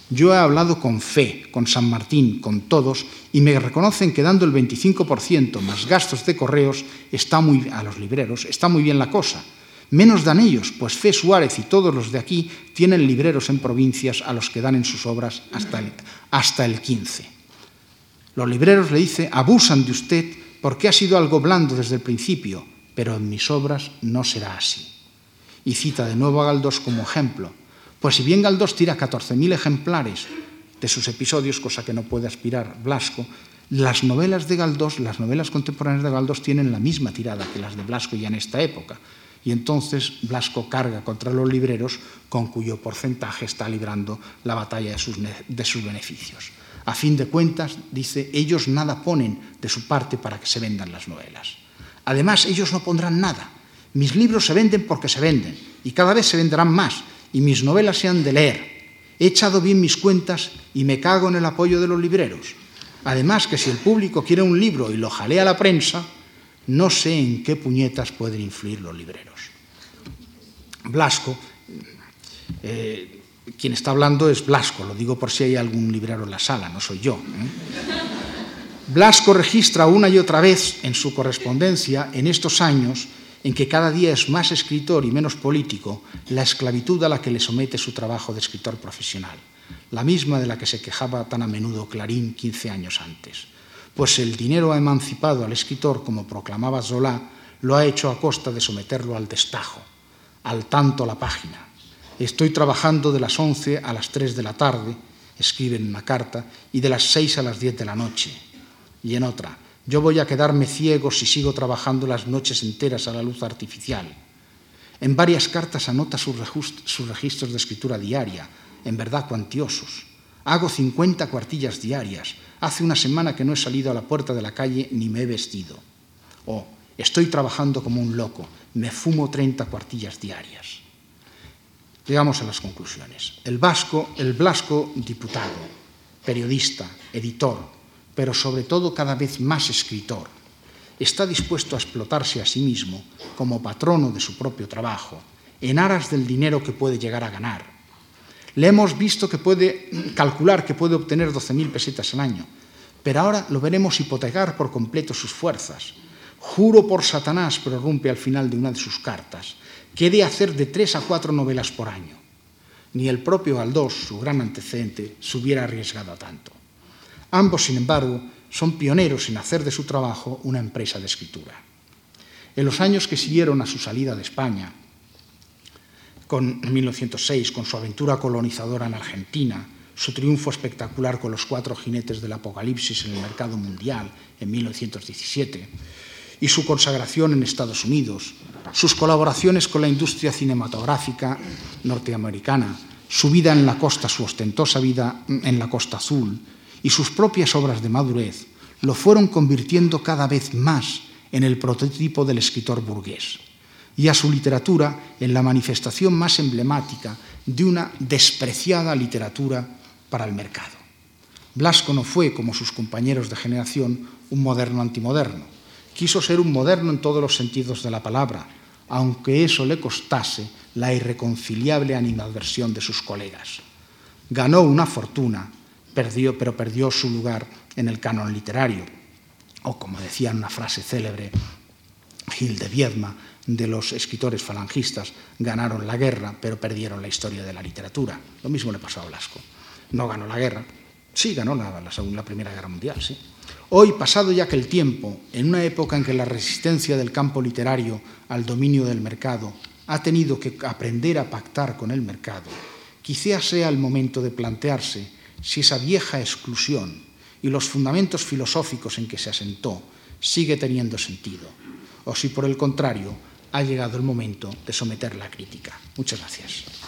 Yo he hablado con fe, con San Martín, con todos, y me reconocen que dando el 25% más gastos de correos está muy, a los libreros, está muy bien la cosa. Menos dan ellos, pues Fe Suárez y todos los de aquí tienen libreros en provincias a los que dan en sus obras hasta el, hasta el 15. Los libreros le dice, abusan de usted porque ha sido algo blando desde el principio, pero en mis obras no será así. Y cita de nuevo a Galdós como ejemplo, pues si bien Galdós tira 14.000 ejemplares de sus episodios, cosa que no puede aspirar Blasco, las novelas de Galdós, las novelas contemporáneas de Galdós tienen la misma tirada que las de Blasco ya en esta época. Y entonces Blasco carga contra los libreros con cuyo porcentaje está librando la batalla de sus, de sus beneficios. A fin de cuentas, dice, ellos nada ponen de su parte para que se vendan las novelas. Además, ellos no pondrán nada. Mis libros se venden porque se venden y cada vez se venderán más y mis novelas se han de leer. He echado bien mis cuentas y me cago en el apoyo de los libreros. Además que si el público quiere un libro y lo jalea la prensa, no sé en qué puñetas pueden influir los libreros. Blasco, eh, quien está hablando es Blasco, lo digo por si hay algún librero en la sala, no soy yo. ¿eh? Blasco registra una y otra vez en su correspondencia, en estos años, en que cada día es más escritor y menos político, la esclavitud a la que le somete su trabajo de escritor profesional, la misma de la que se quejaba tan a menudo Clarín 15 años antes. Pues el dinero ha emancipado al escritor, como proclamaba Zola, lo ha hecho a costa de someterlo al destajo, al tanto la página. Estoy trabajando de las 11 a las 3 de la tarde, escribe en una carta, y de las 6 a las 10 de la noche. Y en otra, yo voy a quedarme ciego si sigo trabajando las noches enteras a la luz artificial. En varias cartas anota sus, registros de escritura diaria, en verdad cuantiosos. Hago 50 cuartillas diarias. Hace una semana que no he salido a la puerta de la calle ni me he vestido. O estoy trabajando como un loco. Me fumo 30 cuartillas diarias. Llegamos a las conclusiones. El vasco, el Blasco, diputado, periodista, editor, pero sobre todo cada vez más escritor, está dispuesto a explotarse a sí mismo como patrono de su propio trabajo, en aras del dinero que puede llegar a ganar. Le hemos visto que puede calcular que puede obtener 12.000 pesetas al año, pero ahora lo veremos hipotecar por completo sus fuerzas. Juro por Satanás, prorrumpe al final de una de sus cartas, que he de hacer de tres a cuatro novelas por año. Ni el propio Aldós, su gran antecedente, se hubiera arriesgado a tanto. Ambos, sin embargo, son pioneros en hacer de su trabajo una empresa de escritura. En los años que siguieron a su salida de España, con 1906, con su aventura colonizadora en Argentina, su triunfo espectacular con los cuatro jinetes del apocalipsis en el mercado mundial en 1917, y su consagración en Estados Unidos, sus colaboraciones con la industria cinematográfica norteamericana, su vida en la costa, su ostentosa vida en la costa azul, y sus propias obras de madurez lo fueron convirtiendo cada vez más en el prototipo del escritor burgués y a su literatura en la manifestación más emblemática de una despreciada literatura para el mercado. Blasco no fue, como sus compañeros de generación, un moderno antimoderno. Quiso ser un moderno en todos los sentidos de la palabra, aunque eso le costase la irreconciliable animadversión de sus colegas. Ganó una fortuna, perdió, pero perdió su lugar en el canon literario, o como decía una frase célebre Gil de Viedma, de los escritores falangistas, ganaron la guerra, pero perdieron la historia de la literatura. Lo mismo le pasó a Blasco. No ganó la guerra, sí ganó la, la, la Primera Guerra Mundial, sí. Hoy, pasado ya que el tiempo, en una época en que la resistencia del campo literario al dominio del mercado ha tenido que aprender a pactar con el mercado, quizá sea el momento de plantearse si esa vieja exclusión y los fundamentos filosóficos en que se asentó sigue teniendo sentido, o si por el contrario ha llegado el momento de someter la crítica. Muchas gracias.